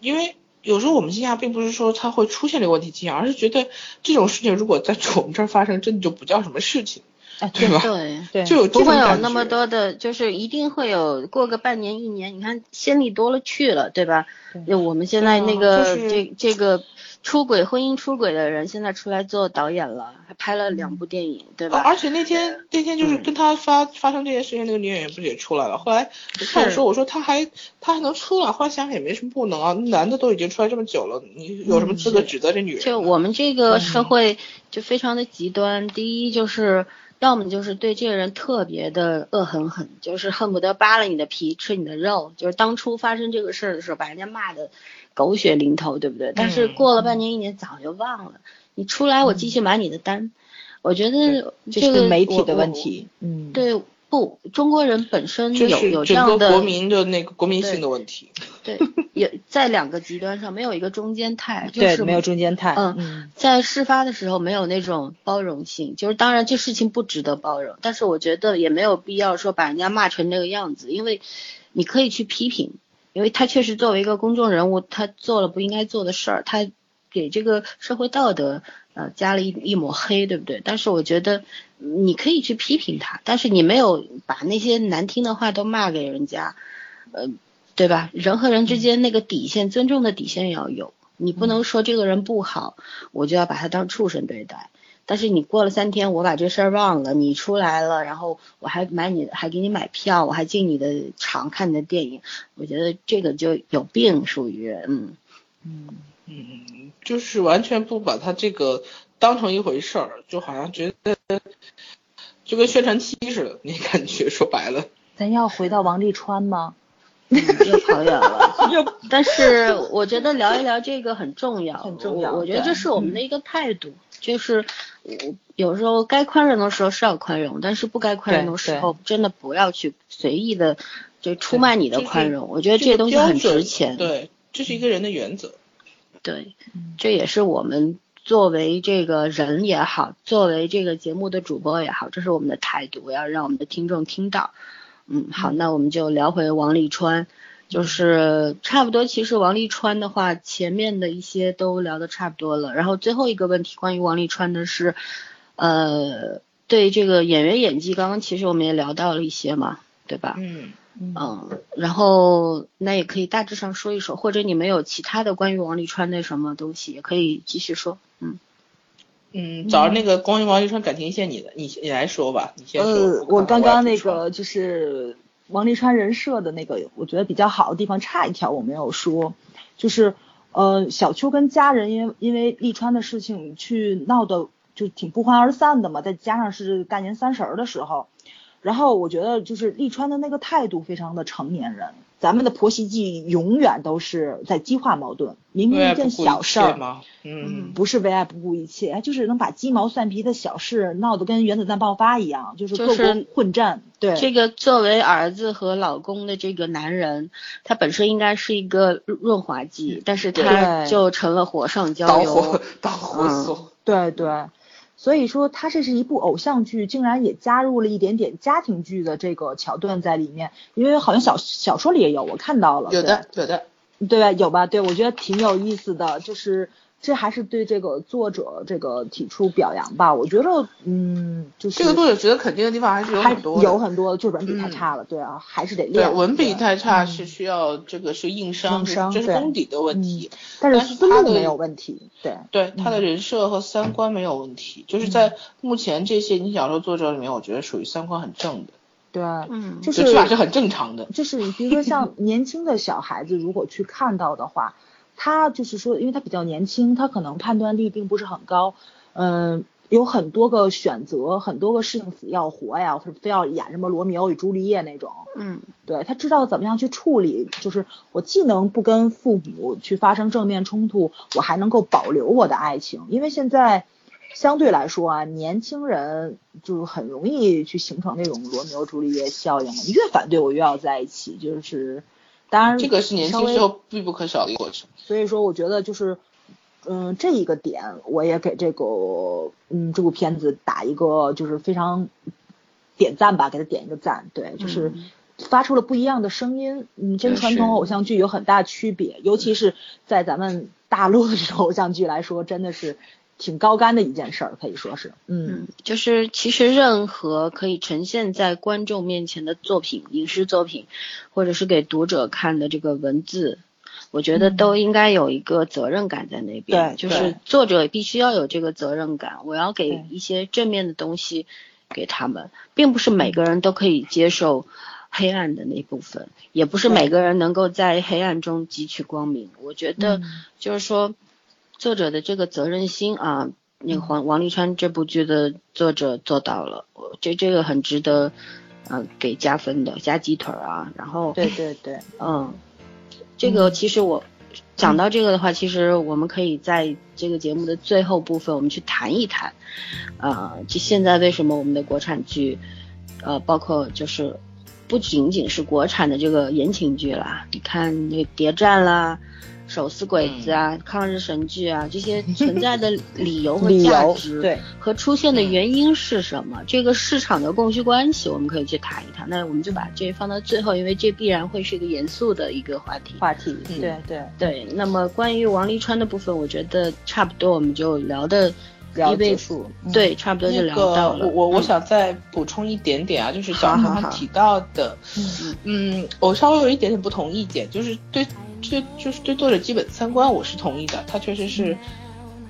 因为有时候我们惊讶，并不是说他会出现这个问题惊讶，而是觉得这种事情如果在 我们这儿发生，真的就不叫什么事情，哎，对吧？对。对，就不会有那么多的，就是一定会有过个半年一年，你看先例多了去了，对吧？就我们现在那个、这这个出轨婚姻出轨的人，现在出来做导演了，还拍了两部电影，对吧？而且那天那天就是嗯跟他发、发生这件事情那个女演员不是也出来了？后来我看我说我说他还他还能出来，后来想想也没什么不能啊，男的都已经出来这么久了，你有什么资格指责这女人？就我们这个社会就非常的极端，第一就是要么就是对这个人特别的恶狠狠，就是恨不得扒了你的皮吃你的肉，就是当初发生这个事儿的时候把人家骂的狗血淋头，对不对？但是嗯过了半年一年早就忘了，你出来我继续买你的单，我觉得这这个是媒体的问。题。嗯，对，不，中国人本身就是有有这整样的个国民的那个国民性的问题。对，也在两个极端上没有一个中间态，就对，是没有中间态。嗯嗯在事发的时候没有那种包容性，就是当然这事情不值得包容，但是我觉得也没有必要说把人家骂成这个样子，因为你可以去批评，因为他确实作为一个公众人物，他做了不应该做的事儿，他给这个社会道德呃加了一一抹黑，对不对？但是我觉得嗯你可以去批评他，但是你没有把那些难听的话都骂给人家，呃，对吧？人和人之间那个底线，尊重的底线要有。你不能说这个人不好，我就要把他当畜生对待。但是你过了三天，我把这事儿忘了，你出来了，然后我还买你，还给你买票，我还进你的场看你的电影，我觉得这个就有病，属于嗯。嗯嗯，就是完全不把他这个当成一回事儿，就好像觉得就跟宣传期似的，那感觉说白了。咱要回到王沥川吗？嗯又跑远了。但是我觉得聊一聊这个很重要，很重要我我觉得这是我们的一个态度，就是我有时候该宽容的时候是要宽容，但是不该宽容的时候，真的不要去随意的就出卖你的宽容。我觉得这这个些东西很值钱。对，这是一个人的原则。对，这也是我们作为这个人也好，作为这个节目的主播也好，这是我们的态度，我要让我们的听众听到。嗯，好，那我们就聊回王沥川，就是差不多。其实王沥川的话，前面的一些都聊得差不多了。然后最后一个问题，关于王沥川的是，呃，对这个演员演技，刚刚其实我们也聊到了一些嘛，对吧？嗯，嗯，然后那也可以大致上说一说，或者你们有其他的关于王沥川的什么东西，也可以继续说。嗯，嗯，早上那个关于王沥川感情线，你的，你你来说吧，你先说。呃，我刚刚那个就是王沥川人设的那个，我觉得比较好的地方差一条我没有说，就是呃小秋跟家人因为因为沥川的事情去闹的就挺不欢而散的嘛，再加上是大年三十儿的时候，然后我觉得就是沥川的那个态度非常的成年人。咱们的婆媳剧永远都是在激化矛盾，明明一件小事儿，嗯，不是为爱不顾一切，哎就是能把鸡毛蒜皮的小事闹得跟原子弹爆发一样，就是各就是国混战。对，这个作为儿子和老公的这个男人，他本身应该是一个润滑剂，但是他就成了火上浇油导火。导火嗯索。对对，所以说它这是一部偶像剧，竟然也加入了一点点家庭剧的这个桥段在里面，因为好像小小说里也有，我看到了。有的，有的。对对吧？有吧？对，我觉得挺有意思的，就是这还是对这个作者这个提出表扬吧。我觉得，嗯，就是这个作者值得肯定的地方还是有很多。有很多，就文笔太嗯差了，对啊，还是得对练。文笔太差嗯是需要这个是硬伤，硬这这是功底的问题。但是但是他的思路没有问题，对，对他的人设和三观没有问题，就是在目前这些你小说作者里面，我觉得属于三观很正的，对，嗯，就就是起码是很正常的。就是比如说像年轻的小孩子，如果去看到的话，他就是说，因为他比较年轻，他可能判断力并不是很高，嗯、有很多个选择，很多个事情死要活呀，或者非要演什么罗密欧与朱丽叶那种，嗯。对他知道怎么样去处理，就是我既能不跟父母去发生正面冲突，我还能够保留我的爱情，因为现在相对来说啊，年轻人就很容易去形成那种罗密欧朱丽叶效应，你越反对我越要在一起，就是当然这个是年轻时候必不可少的一个过程。所以说我觉得就是。嗯，这一个点我也给这个嗯这部片子打一个就是非常点赞吧，给他点一个赞。对，就是、嗯发出了不一样的声音，嗯，跟传统偶像剧有很大区别，尤其是在咱们大陆的这种偶像剧来说，真的是挺高干的一件事儿，可以说是，嗯，嗯，就是其实任何可以呈现在观众面前的作品，影视作品，或者是给读者看的这个文字，我觉得嗯。都应该有一个责任感在那边，对就是作者必须要有这个责任感，我要给一些正面的东西给他们，并不是每个人都可以接受黑暗的那部分，也不是每个人能够在黑暗中汲取光明。我觉得嗯。就是说，作者的这个责任心啊，那嗯个黄王沥川这部剧的作者做到了，我这这个很值得，呃，给加分的，加鸡腿儿啊。然后，对对对，嗯，这个嗯其实我讲到这个的话，其实我们可以在这个节目的最后部分，我们去谈一谈，呃，就现在为什么我们的国产剧，呃，包括就是不仅仅是国产的这个言情剧啦，你看那个谍战啦。手撕鬼子啊，抗日神剧啊，这些 存在的理由和价值，对，和出现的原因是什么？这个市场的供需关系，我们可以去谈一谈。那我们就把这放到最后，因为这必然会是一个严肃的一个话题。话题，嗯对对，对，那么关于王沥川的部分，我觉得差不多，我们就聊的聊结束，嗯，对，差不多就聊到了。个我我我嗯想再补充一点点啊，就是小刚刚提到的，嗯嗯，我稍微有一点点不同意见，就是对对就是对作者基本三观我是同意的，他确实是，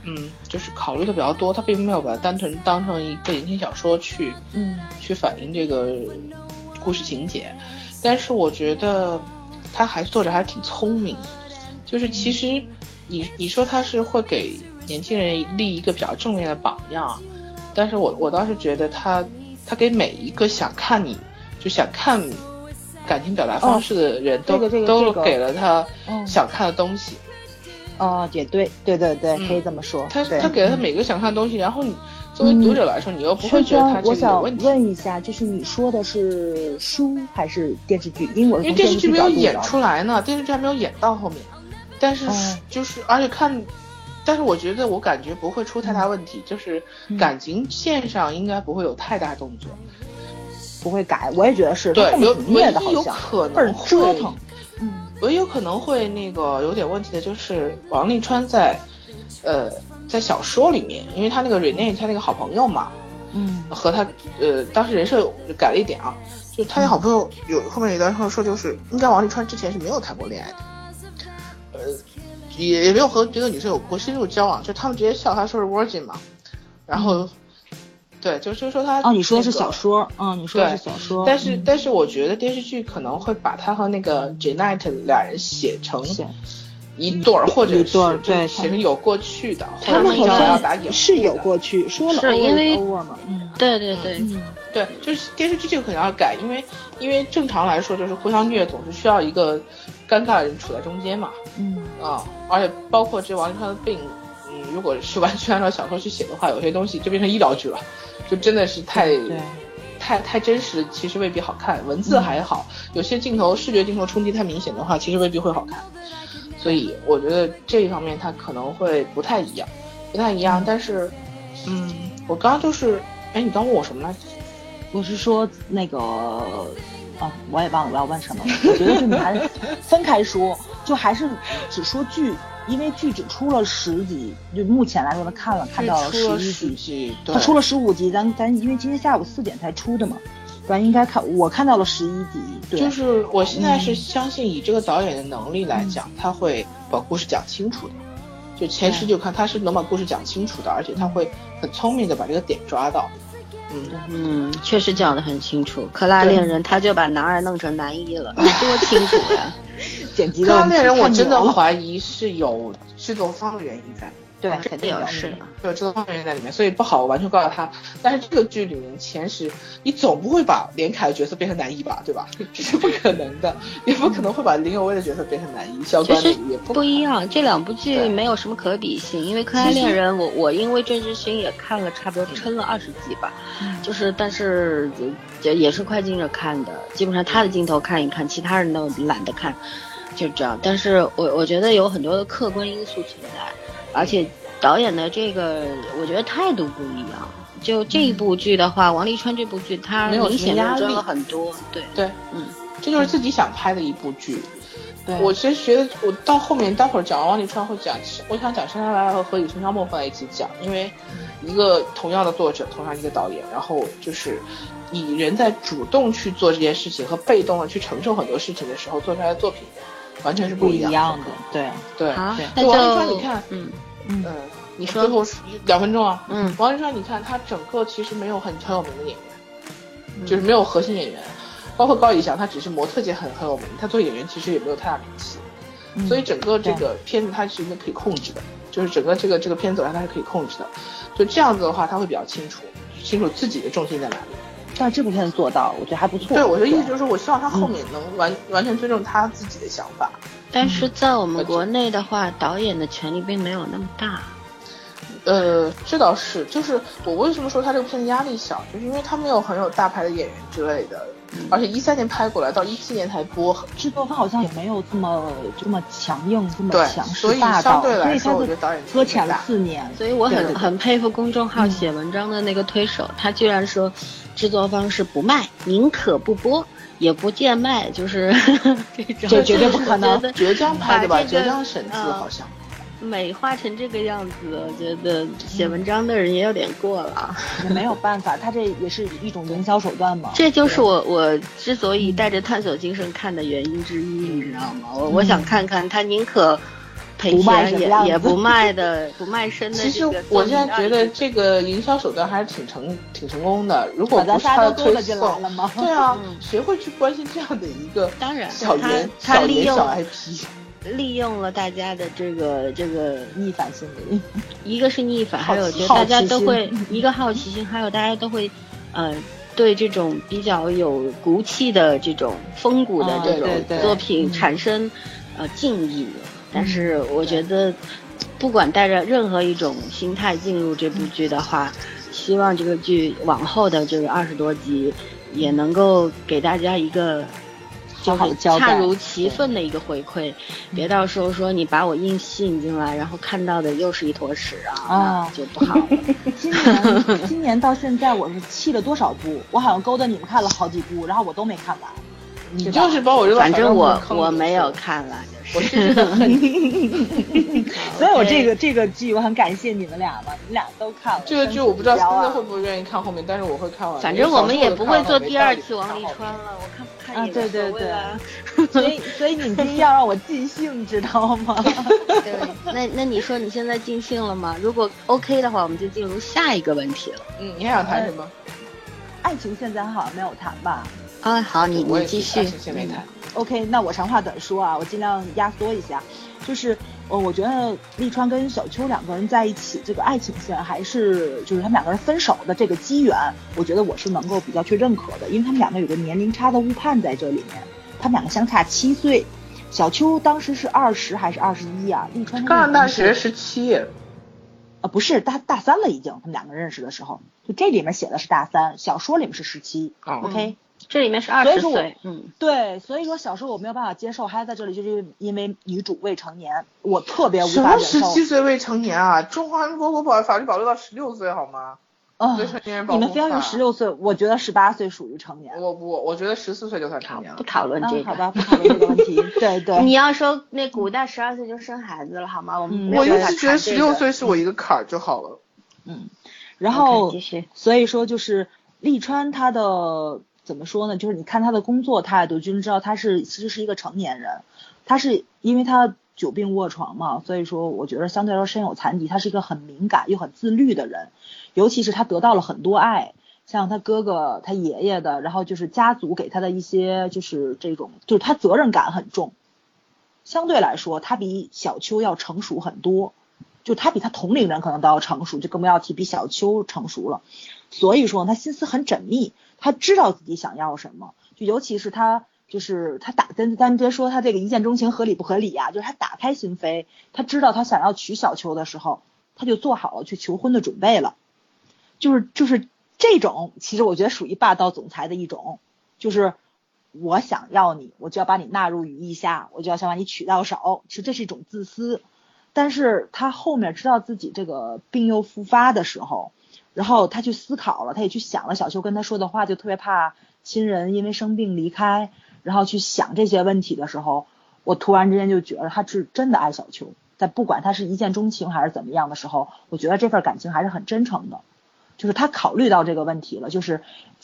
嗯，就是考虑的比较多，他并没有把它单纯当成一个言情小说去嗯。去反映这个故事情节，但是我觉得他还作者还挺聪明，就是其实你你说他是会给年轻人立一个比较正面的榜样，但是我我倒是觉得他他给每一个想看你就想看感情表达方式的人都、这个这个都给了他嗯。想看的东西，哦，也对对对对，嗯。可以这么说，他他给了他每个想看的东西，然后你作为读者来说，你又不会觉得他这个有轩轩我想问题。问一下，就是你说的是书还是电视剧？因为因为电视剧没有演出来呢，电视剧还没有演到后面，但是哦。就是、而且看，但是我觉得我感觉不会出太大问题，就是嗯。感情线上应该不会有太大动作。不会改，我也觉得是，对有唯一有可能折会腾。嗯唯一有可能会那个有点问题的就是王沥川在，呃，在小说里面，因为他那个 Rene 他那个好朋友嘛，嗯和他呃当时人设改了一点啊，就他那好朋友有后面有一段话说，就是应该王沥川之前是没有谈过恋爱的，呃，也也没有和别的女生有过深入交往，就他们直接笑他说是 virgin 嘛，然后，对，就就说他哦，你说的是小说，嗯，你说的是小说，但是嗯。但是我觉得电视剧可能会把他和那个 Janet 俩人写成一对儿，或者一对儿是对写成有过去的，他们好像是有过去，说了是因为 over 嘛，嗯对对对，嗯。对，就是电视剧这个可能要改，因为因为正常来说就是互相虐总是需要一个尴尬的人处在中间嘛，嗯。啊，而且包括这王沥川的病，嗯，如果是完全按照小说去写的话，有些东西就变成医疗剧了，就真的是太对，太太真实，其实未必好看。文字还好，有些镜头视觉镜头冲击太明显的话，其实未必会好看。所以我觉得这一方面它可能会不太一样，不太一样。但是，嗯，我刚刚就是，哎，你刚问我什么来着？我是说那个，啊，我也忘了我要问什么了。我觉得就你还是分开说，就还是只说剧，因为剧只出了十集，就目前来说呢，看了看到十一集，十集，对它出了十五集，咱咱因为今天下午四点才出的嘛，咱应该看我看到了十一集，对，就是我现在嗯是相信以这个导演的能力来讲，他会把故事讲清楚的。就前十九看他是能把故事讲清楚的，而且他会很聪明的把这个点抓到。嗯，嗯，确实讲得很清楚。克拉恋人他就把男二弄成男一了，多清楚呀！剪辑克拉的人我真的怀疑是有制作方的原因在。对，肯定有是的。有制作方原因在里面，所以不好完全怪他。但是这个剧里面前十，你总不会把连凯的角色变成男一吧，对吧？这是不可能的，也不可能会把林有威的角色变成男一，肖其实官的也不不一样，这两部剧没有什么可比性，因为《克拉恋人》我我因为郑智薰也看了差不多撑了二十集吧，就是但是也也是快进着看的，基本上他的镜头看一看，其他人都懒得看，就这样。但是我我觉得有很多的客观因素存在，而且导演的这个我觉得态度不一样。就这一部剧的话，王沥川这部剧他没有明显压力了很多，对，对，嗯，这就是自己想拍的一部剧。对，我其实觉得，我到后面待会儿讲完王沥川会讲，我想讲《山山来来》和《何以笙箫默》放在一起讲，因为一个同样的作者，同样一个导演，然后就是你人在主动去做这件事情和被动的去承受很多事情的时候做出来的作品，完全是不一样的。对。对，好对，那王沥就川，你看，嗯，嗯，你说。最后两分钟啊，嗯。王沥川，你看他整个其实没有很很有名的演员，就是没有核心演员，包括高以翔，他只是模特界很很有名，他做演员其实也没有太大名气。嗯。所以整个这个片子它是一个可以控制的，就是整个这个这个片子走向它是可以控制的，就这样子的话，他会比较清楚，清楚自己的重心在哪里。但这部片子做到，我觉得还不错。对，我的意思就是，我希望他后面能完、完全尊重他自己的想法。但是在我们国内的话，导演的权力并没有那么大。呃，这倒是，就是我为什么说他这个片子压力小，就是因为他没有很有大牌的演员之类的，而且一三年拍过来，到一七年才播，制作方好像也没有这么这么强硬，这么强所以势霸道，相对来所以他说我觉得导演的搁浅了四年。所以我很对对对很佩服公众号写文章的那个推手，他居然说制作方是不卖，宁可不播，也不贱卖，就是 这种，这绝对不可能我觉得浙江拍的吧？把这个浙江省资嗯好像。美化成这个样子，我觉得写文章的人也有点过了。也 没有办法，他这也是一种营销手段嘛。这就是我我之所以带着探索精神看的原因之一，你知道吗？我我想看看他宁可赔不卖钱也不 卖的不卖身的其实我现在觉得这个营销手段还是挺成挺成功的。如果把咱仨不是他的推都勾搭进来送了，吗？对啊嗯，谁会去关心这样的一个当然小他他利用小年小 IP？利用了大家的这个这个，逆反心理，一个是逆反，还有我觉得大家都会一个好奇心，还有大家都会，呃，对这种比较有骨气的这种风骨的啊这种作品嗯产生呃敬意。但是我觉得，不管带着任何一种心态进入这部剧的话，希望这个剧往后的这个二十多集也能够给大家一个。就好好是恰如其分的一个回馈，别到时候说你把我硬吸引进来，然后看到的又是一坨屎啊，啊就不好了。今年今年到现在我是弃了多少部？我好像勾搭你们看了好几部，然后我都没看完。你就是把我扔到反正我我没有，看了，就是我是真的恨你。所以我这个这个剧我很感谢你们俩嘛，你们俩都看了。这个剧我不知道思真是思会不会愿意看后面，但是我会看完。反正我们也不会做第二期期王沥川了，我看不看啊也无对对对所谓了。所以所以你今天要让我尽兴，知道吗？对，那那你说你现在尽兴了吗？如果 OK 的话，我们就进入下一个问题了。嗯，你还想谈什么？爱情现在好像没有谈吧啊，好，你你继续是爱。情线没谈。？OK，那我长话短说啊，我尽量压缩一下。就是呃，我觉得利川跟小秋两个人在一起，这个爱情线还是就是他们两个人分手的这个机缘，我觉得我是能够比较去认可的，因为他们两个有个年龄差的误判在这里面，他们两个相差七岁。小秋当时是二十还是二十一啊？利川刚上大学是十七，呃不是大大三了已经，他们两个认识的时候，就这里面写的是大三，小说里面是十七。哦 OK，这里面是二十岁，嗯，对，所以说小时候我没有办法接受，还在这里就是因为女主未成年，我特别无法忍受。十七岁未成年啊？中华民国国保法律保留到十六岁好吗？啊未成年人保护你们非要用十六岁，我觉得十八岁属于成年。我不，我觉得十四岁就算成年了不。讨论这嗯，个。好吧，不讨论这个问题。对对，你要说那古代十二岁就生孩子了，好吗？我们嗯没有十六岁是我一个坎儿就好了。嗯，然后所以说就是利川他的怎么说呢？就是你看他的工作态度，就知道他是其实是一个成年人。他是因为他久病卧床嘛，所以说我觉得相对来说身有残疾，他是一个很敏感又很自律的人。尤其是他得到了很多爱，像他哥哥、他爷爷的，然后就是家族给他的一些就是这种，就是他责任感很重。相对来说，他比小秋要成熟很多。就他比他同龄人可能都要成熟，就更不要提比小秋成熟了。所以说他心思很缜密，他知道自己想要什么。就尤其是他，就是他打咱咱别说他这个一见钟情合理不合理呀、就是他打开心扉，他知道他想要娶小秋的时候，他就做好了去求婚的准备了。就是就是这种，其实我觉得属于霸道总裁的一种，就是我想要你，我就要把你纳入羽翼下，我就要想把你娶到手。其实这是一种自私。但是他后面知道自己这个病又复发的时候，然后他去思考了，他也去想了小秋跟他说的话，就特别怕亲人因为生病离开，然后去想这些问题的时候，我突然之间就觉得他是真的爱小秋，在不管他是一见钟情还是怎么样的时候，我觉得这份感情还是很真诚的。就是他考虑到这个问题了，就是，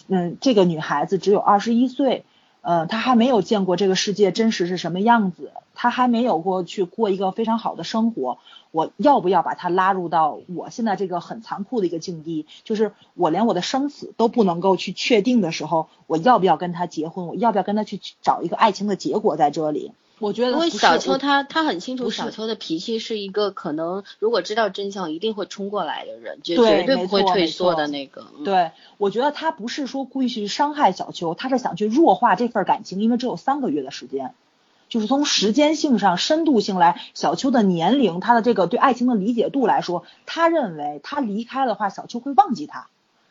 嗯，这个女孩子只有二十一岁，呃，他还没有见过这个世界真实是什么样子，他还没有过去过一个非常好的生活，我要不要把他拉入到我现在这个很残酷的一个境地？就是我连我的生死都不能够去确定的时候，我要不要跟他结婚？我要不要跟他去找一个爱情的结果在这里？我觉得因为小秋我她她很清楚小秋的脾气是一个可能如果知道真相一定会冲过来的人，绝对绝对不会退缩的那个。嗯，对，我觉得他不是说故意去伤害小秋，他是想去弱化这份感情，因为只有三个月的时间，就是从时间性上、深度性来，小秋的年龄、他的这个对爱情的理解度来说，他认为他离开的话，小秋会忘记他，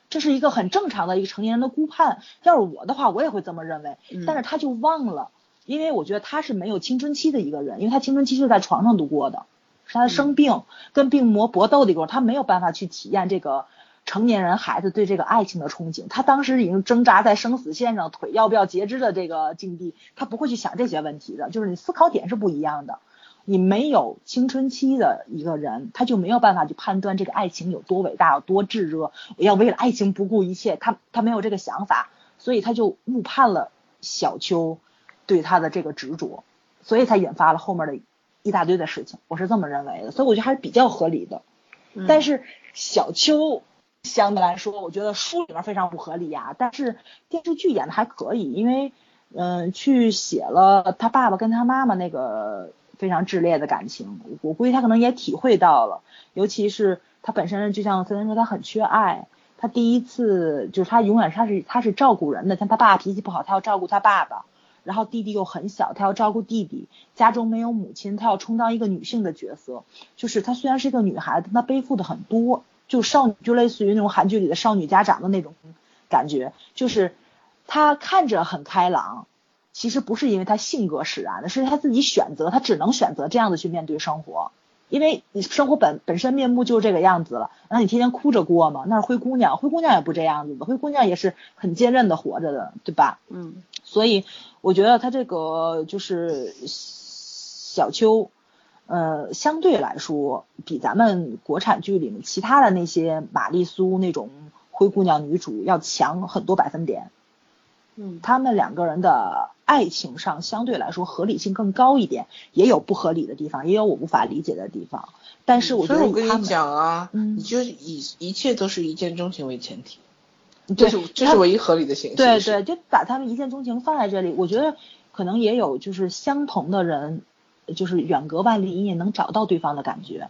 这是一个很正常的一个成年人的估判。要是我的话，我也会这么认为，嗯但是他就忘了，因为我觉得他是没有青春期的一个人，因为他青春期是在床上度过的，是他生病、跟病魔搏斗的一个，他没有办法去体验这个成年人孩子对这个爱情的憧憬。他当时已经挣扎在生死线上，腿要不要截肢的这个境地，他不会去想这些问题的，就是你思考点是不一样的。你没有青春期的一个人，他就没有办法去判断这个爱情有多伟大、有多炙热。我要为了爱情不顾一切，他他没有这个想法，所以他就误判了小秋对他的这个执着，所以才引发了后面的一大堆的事情。我是这么认为的，所以我觉得还是比较合理的。嗯但是小秋相对来说，我觉得书里面非常不合理呀、但是电视剧演的还可以，因为嗯、去写了他爸爸跟他妈妈那个非常炽烈的感情，我估计他可能也体会到了，尤其是他本身就像森森说，他很缺爱。他第一次就是他永远他是他是照顾人的，像他爸爸脾气不好，他要照顾他爸爸，然后弟弟又很小，他要照顾弟弟，家中没有母亲，他要充当一个女性的角色。就是她虽然是一个女孩子，但她背负的很多，就少女就类似于那种韩剧里的少女家长的那种感觉，就是她看着很开朗，其实不是因为她性格使然的，是她自己选择，她只能选择这样子去面对生活。因为你生活本本身面目就是这个样子了，那你天天哭着过吗？那是灰姑娘，灰姑娘也不这样子的，灰姑娘也是很坚韧的活着的，对吧？嗯所以我觉得他这个就是小秋，呃，相对来说比咱们国产剧里面其他的那些玛丽苏那种灰姑娘女主要强很多百分点。嗯他们两个人的爱情上相对来说合理性更高一点，也有不合理的地方，也有我无法理解的地方。但是我觉所以我跟你讲啊，嗯你就以一切都是一见钟情为前提，对这是这是唯一合理的形式。对对，就把他们一见钟情放在这里，我觉得可能也有就是相同的人，就是远隔万里你也能找到对方的感觉。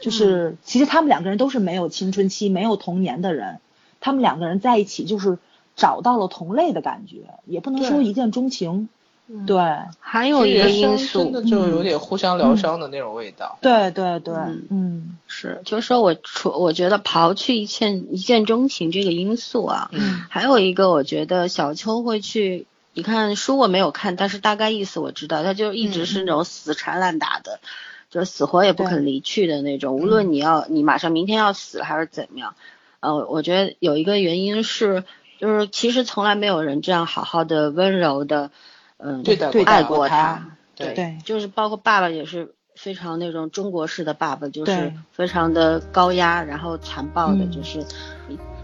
就是其实他们两个人都是没有青春期、没有童年的人，他们两个人在一起就是找到了同类的感觉，也不能说一见钟情。嗯。对，还有一个因真素的就有点互相疗伤的那种味道。对对对，嗯嗯。是，就是说我除我觉得刨去一见一见钟情这个因素啊，嗯。还有一个我觉得小秋会去，你看书我没有看，但是大概意思我知道，他就一直是那种死缠烂打的，就是死活也不肯离去的那种，无论你要你马上明天要死还是怎么样，呃，我觉得有一个原因是，就是其实从来没有人这样好好的温柔的，嗯，对待爱过过他对对就是包括爸爸也是非常那种中国式的爸爸，就是非常的高压，然后残暴的，嗯就是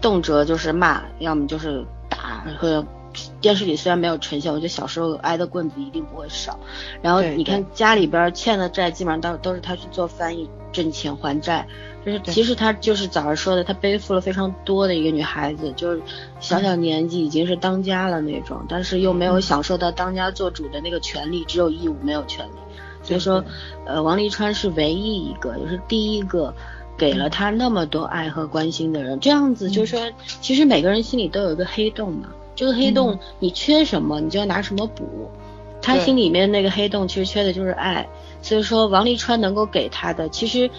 动辄就是骂，要么就是打，或者电视里虽然没有呈现，我觉得小时候挨的棍子一定不会少。然后你看家里边欠的债，基本上都都是他去做翻译挣钱还债。就是其实她就是早上说的，她背负了非常多的一个女孩子，就是小小年纪已经是当家了那种，但是又没有嗯。享受到当家做主的那个权利，只有义务没有权利。所以说，呃，王沥川是唯一一个，也是第一个给了他那么多爱和关心的人。这样子就是说，其实每个人心里都有一个黑洞嘛，这个黑洞你缺什么，你就要拿什么补。他心里面那个黑洞其实缺的就是爱，所以说王沥川能够给他的，其实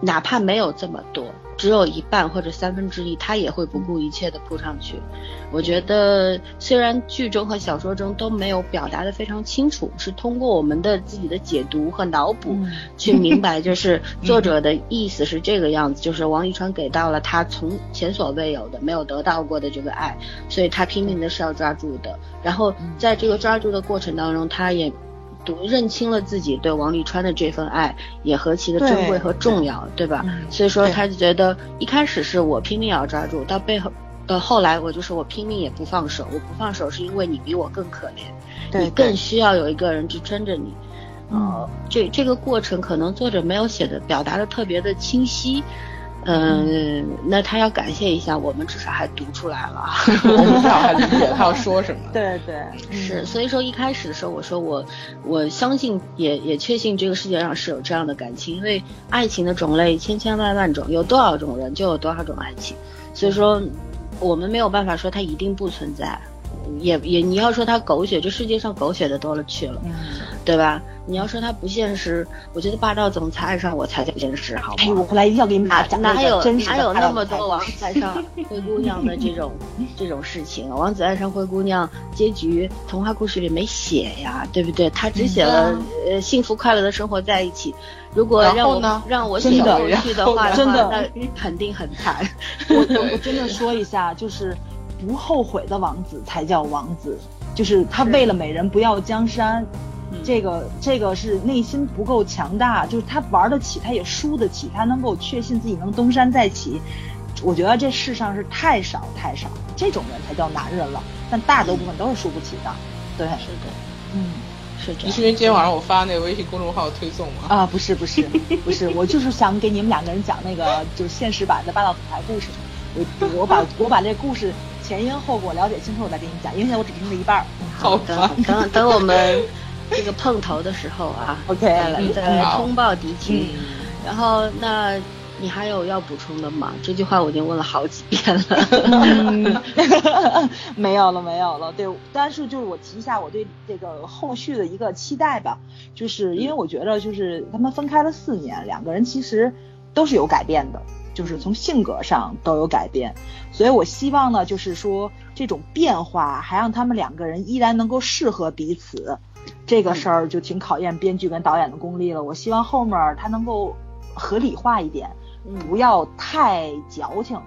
哪怕没有这么多，只有一半或者三分之一，他也会不顾一切的扑上去。我觉得虽然剧中和小说中都没有表达的非常清楚，是通过我们的自己的解读和脑补嗯去明白，就是作者的意思是这个样子，就是王一川给到了他从前所未有的、没有得到过的这个爱，所以他拼命的是要抓住的。然后在这个抓住的过程当中，他也。读认清了自己对王沥川的这份爱，也何其的珍贵和重要，对吧？嗯所以说，他就觉得一开始是我拼命要抓住，到背后，呃，后来我就是我拼命也不放手，我不放手是因为你比我更可怜，对你更需要有一个人支撑着你。呃，这这个过程可能作者没有写的表达的特别的清晰，嗯、那他要感谢一下我们，至少还读出来了。我们至少还理解他要说什么。对 对，嗯。是，所以说一开始的时候，我说我我相信也也确信这个世界上是有这样的感情，因为爱情的种类千千万万种，有多少种人就有多少种爱情，所以说我们没有办法说它一定不存在，也也你要说它狗血，这世界上狗血的多了去了，嗯，对吧？你要说它不现实，我觉得霸道总裁爱上我才叫现实，好吗？哎，我后来一定要给你们讲哪有哪有那么多王子爱上灰姑娘的这种 这种事情啊？王子爱上灰姑娘结局童话故事里没写呀，对不对？他只写了、呃幸福快乐的生活在一起。如果让我呢让我写过去的话，真的那肯定很惨。我我我 真的说一下，就是不后悔的王子才叫王子，就是他为了美人不要江山，嗯这个这个是内心不够强大，就是他玩得起，他也输得起，他能够确信自己能东山再起。我觉得这世上是太少太少，这种人才叫男人了，但大多部分都是输不起的。对，是的，嗯。是这样你是。因为今天晚上我发那个微信公众号推送吗？啊，不是不是不是，我就是想给你们两个人讲那个就是现实版的霸道总裁故事。我我把我把这故事前因后果了解清楚，我再给你讲，因为现在我只听了一半儿。好等吧，等等我们这个碰头的时候啊 OK，再来通报敌情。嗯然后那你还有要补充的吗？这句话我已经问了好几遍了。嗯，没有了，没有了。对，但是就是我提一下我对这个后续的一个期待吧，就是因为我觉得就是他们分开了四年，两个人其实都是有改变的，就是从性格上都有改变，所以我希望呢，就是说这种变化还让他们两个人依然能够适合彼此，这个事儿就挺考验编剧跟导演的功力了。我希望后面他能够合理化一点，嗯不要太矫情。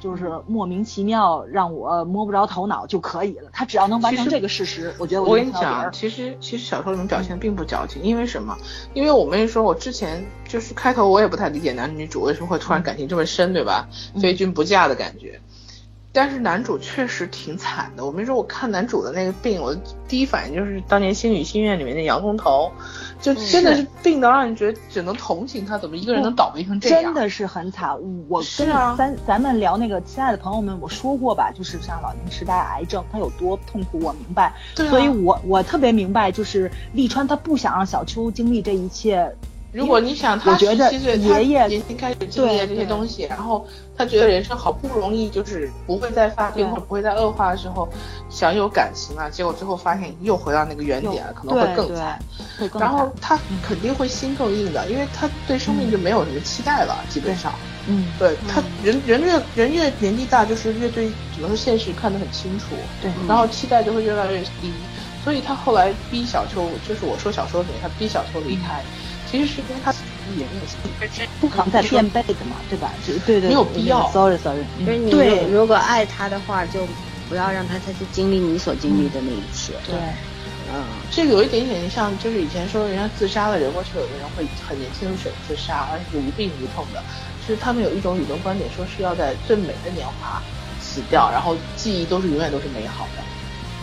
就是莫名其妙让我摸不着头脑就可以了，他只要能完成这个事实，我觉得我就跟你讲，其实其实小说里面表现并不矫情，因为什么？因为我跟你说，我之前就是开头我也不太理解男女主为什么会突然感情这么深，对吧？嗯非君不嫁的感觉。但是男主确实挺惨的。我没说，我看男主的那个病，我第一反应就是当年《星语心愿》里面那洋葱头，就真的是病到让人觉得只能同情他，怎么一个人能倒霉成这样？真的是很惨。我跟咱啊咱咱们聊那个亲爱的朋友们，我说过吧，就是像老年痴呆、癌症，他有多痛苦，我明白。对啊所以我我特别明白，就是利川他不想让小秋经历这一切。如果你想他十七岁，他年轻开始经历了这些东西，然后他觉得人生好不容易就是不会再发病或者不会再恶化的时候，想有感情了，结果最后发现又回到那个原点了，可能会更惨。，然后他肯定会心更硬的，因为他对生命就没有什么期待了，基本上。嗯，对他人人越人越年纪大，就是越对只能是现实看得很清楚，对然后期待就会越来越低。所以他后来逼小秋，就是我说小说里他逼小秋离开，其实是因为他也没有心理不可能再变背的嘛，对吧？就对对，没有必要。Sorry Sorry，就是你对如如果爱他的话，就不要让他再去经历你所经历的那一切。对，嗯，这个有一点点像，就是以前说人家自杀的人，为什么有的人会很年轻的选自杀，而且是无病无痛的？就是他们有一种理论观点，说是要在最美的年华死掉，然后记忆都是永远都是美好的。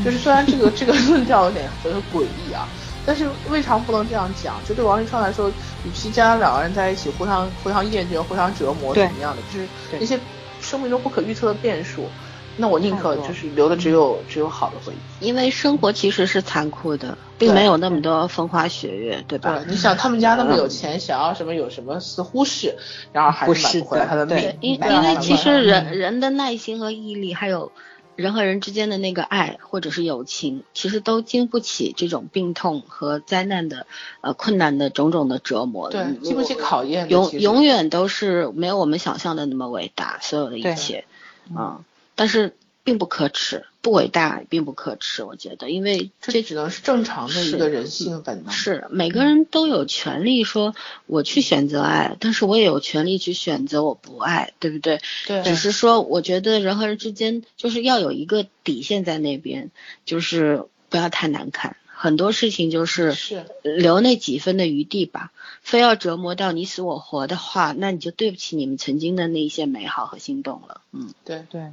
就是虽然这个这个论调有点有点诡异啊，但是未尝不能这样讲？就对王沥川来说，与其将两个人在一起互相互相厌倦、互相折磨对怎么样的，就是那些生命中不可预测的变数，那我宁可就是留的只有只有好的回忆。因为生活其实是残酷的，并没有那么多风花雪月，对吧？对，你想他们家那么有钱，想要什么有什么，似乎是，然而还是买不回来他的命。因因为其实命人人的耐心和毅力，还有人和人之间的那个爱或者是友情，其实都经不起这种病痛和灾难的呃困难的种种的折磨。对嗯，经不起考验。永永远都是没有我们想象的那么伟大，所有的一切，嗯，但是并不可耻，不伟大并不可耻，我觉得，因为这只能是正常的一个人性本能。是每个人都有权利说我去选择爱，但是我也有权利去选择我不爱，对不对？对只是说，我觉得人和人之间就是要有一个底线在那边，就是不要太难看。很多事情就是是留那几分的余地吧。非要折磨到你死我活的话，那你就对不起你们曾经的那一些美好和心动了。嗯对，对，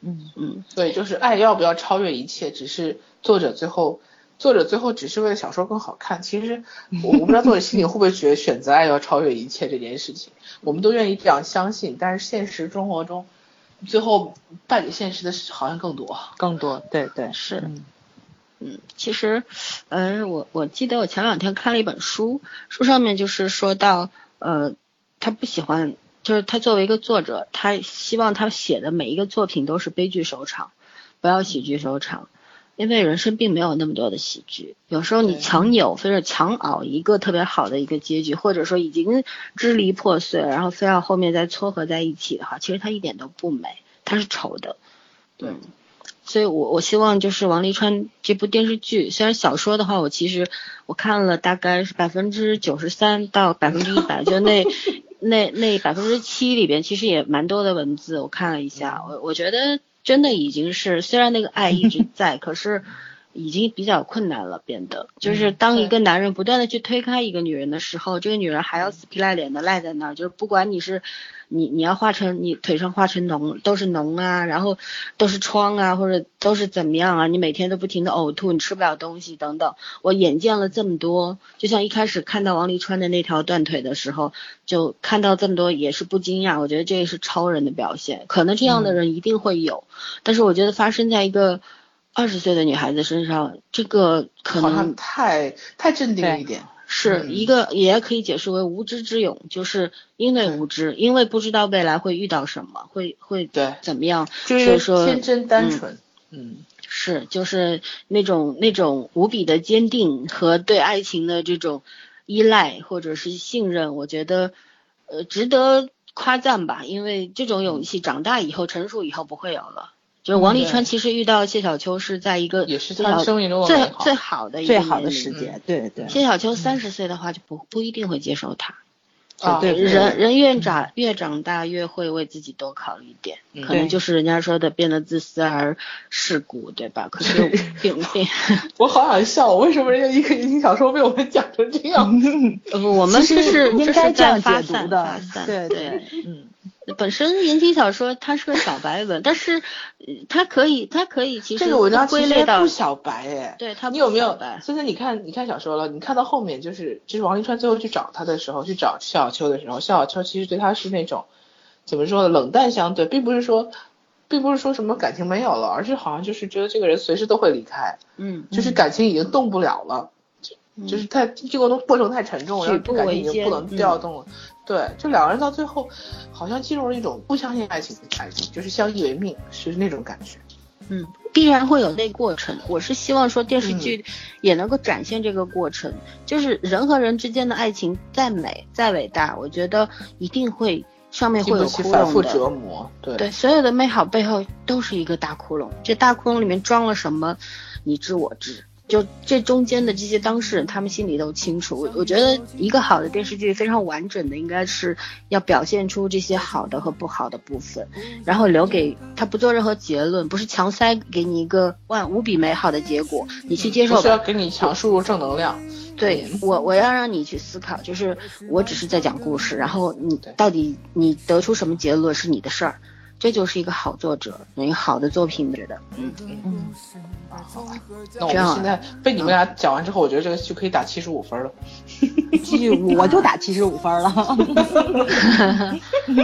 嗯，嗯，所以就是爱要不要超越一切，只是作者最后。作者最后只是为了小说更好看，其实我 我不知道作者心里会不会觉得选择爱要超越一切这件事情，我们都愿意这样相信，但是现实生活中，最后败给现实的好像更多。更多，对对是。嗯嗯，其实，呃，我我记得我前两天看了一本书，书上面就是说到，呃，他不喜欢，就是他作为一个作者，他希望他写的每一个作品都是悲剧收场，不要喜剧收场，因为人生并没有那么多的喜剧，有时候你强扭非是强熬一个特别好的一个结局，或者说已经支离破碎，然后非要后面再撮合在一起的话，其实它一点都不美，它是丑的，对嗯所以我我希望就是王沥川这部电视剧，虽然小说的话，我其实我看了大概是百分之九十三到百分之一百，就那那那百分之七里边，其实也蛮多的文字，我看了一下，我我觉得真的已经是，虽然那个爱一直在，可是已经比较困难了，变得。就是当一个男人不断的去推开一个女人的时候，这个女人还要死皮赖脸的赖在那儿，就是不管你是你你要化成你腿上化成脓都是脓啊，然后都是疮啊，或者都是怎么样啊，你每天都不停的呕吐，你吃不了东西等等，我眼见了这么多，就像一开始看到王沥川的那条断腿的时候，就看到这么多也是不惊讶，我觉得这也是超人的表现，可能这样的人一定会有，但是我觉得发生在一个二十岁的女孩子身上，这个可能太太镇定了一点。嗯是一个，也可以解释为无知之勇，就是因为无知，因为不知道未来会遇到什么，会会对怎么样，就是所以说天真单嗯纯。嗯，是，就是那种那种无比的坚定和对爱情的这种依赖或者是信任，我觉得呃值得夸赞吧，因为这种勇气长大以后成熟以后不会有了。就是王沥川其实遇到谢小秋是在一个也是他生命中最好。最好的最好的时间，对对，谢小秋三十岁的话就不不一定会接受他。啊，对人人越长越长大，越会为自己多考虑一点，嗯。可能就是人家说的变得自私而世故，对吧？可是并 并我好想笑，为什么人家一个言情小说被我们讲成这样？呃 不，我们其实是 应该这样在发散解读的，对。对。嗯，本身言情小说它是个小白文，但是呃它可以它可以其实这个文章归类到不小白哎。对它你有没有？森森，你看你看小说了，你看到后面就是就是王沥川最后去找他的时候，去找谢小秋的时候，谢小秋其实对他是那种怎么说呢，冷淡相对，并不是说并不是说什么感情没有了，而是好像就是觉得这个人随时都会离开，嗯，就是感情已经动不了了。就是太这个过程太沉重，然后感情已经不能嗯调动了。对，就两个人到最后好像进入了一种不相信爱情的爱情，就是相依为命，是那种感觉。嗯，必然会有那过程。我是希望说电视嗯剧也能够展现这个过程，就是人和人之间的爱情再美再伟大，我觉得一定会上面会有窟起反复窿的。折磨，对对，所有的美好背后都是一个大窟窿，这大窟窿里面装了什么，你知我知。就这中间的这些当事人，他们心里都清楚。我我觉得一个好的电视剧非常完整的，应该是要表现出这些好的和不好的部分，然后留给他不做任何结论，不是强塞给你一个万无比美好的结果，你去接受吧。不是要给你强输入正能量。对我，我要让你去思考，就是我只是在讲故事，然后你到底你得出什么结论是你的事儿，这就是一个好作者，一个好的作品，我觉得，嗯嗯，那我这样啊们现在被你们俩讲完之后，我觉得这个剧可以打七十五分了。七十五，我就打七十五分了。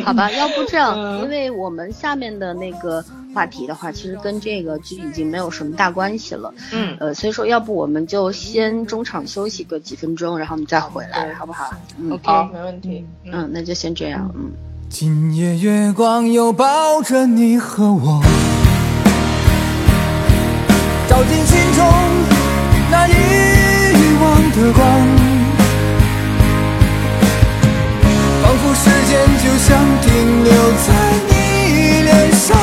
好吧，要不这样，嗯因为我们下面的那个话题的话，其实跟这个剧已经没有什么大关系了，嗯，呃，所以说要不我们就先中场休息个几分钟，然后我们再回来，好不好？嗯 OK，好，没问题。嗯，那就先这样，嗯。今夜月光又抱着你和我，照进心中那遗忘的光，仿佛时间就像停留在你脸上，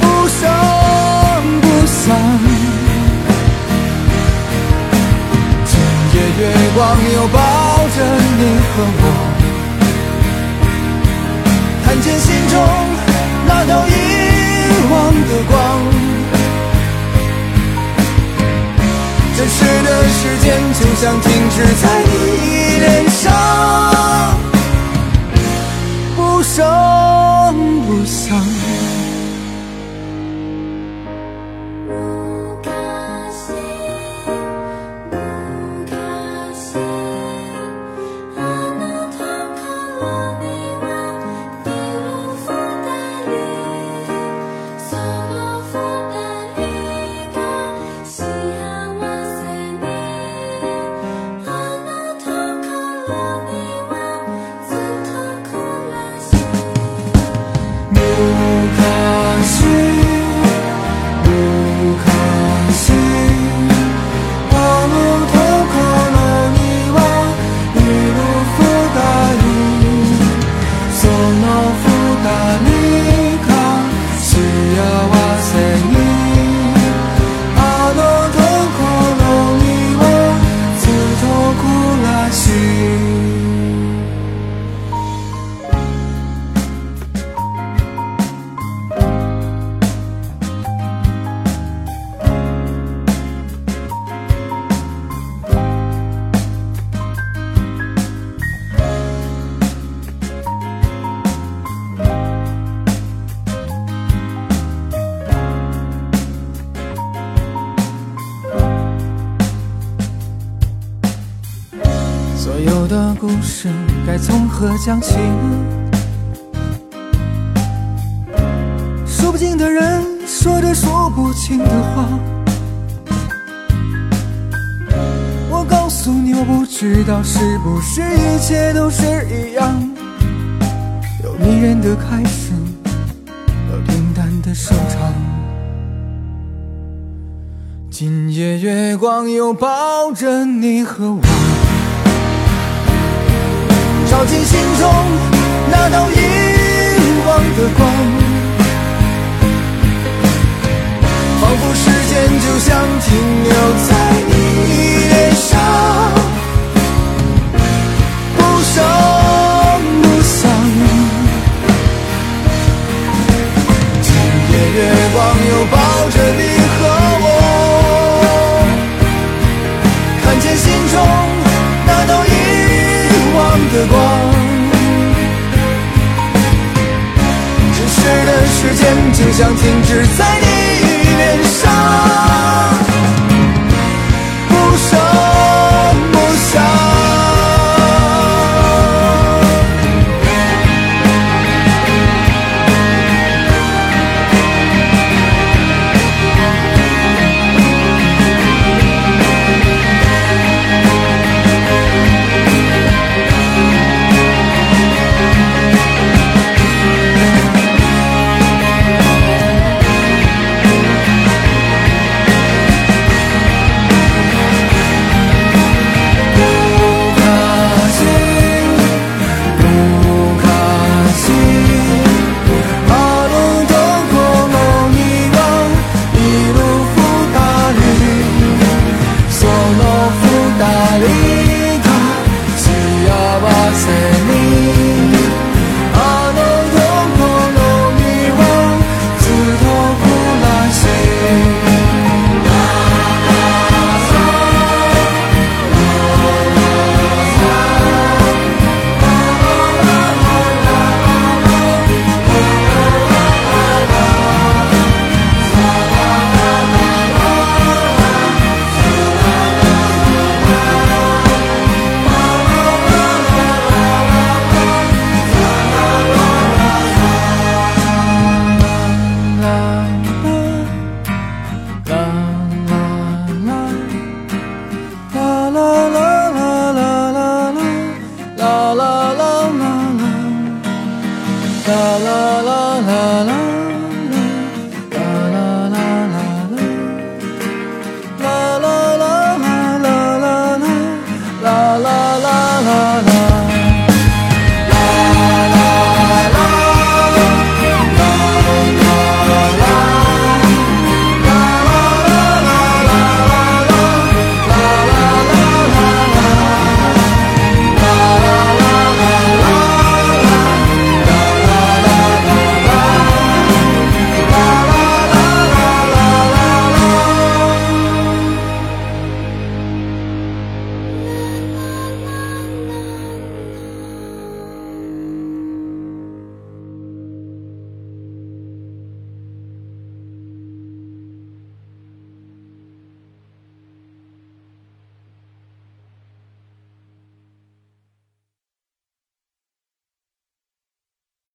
不声不响。今夜月光又抱着你和我，中那道遗忘的光。真实的时间就像停止在你脸上，从何讲起？说不尽的人，说着说不清的话。我告诉你，我不知道是不是一切都是一样，有迷人的开始，有平淡的收场。今夜月光又抱着你和我。停留在你脸上不声不响今夜月光又抱着你和我看见心中那道遗忘的光真实的时间就像停止在你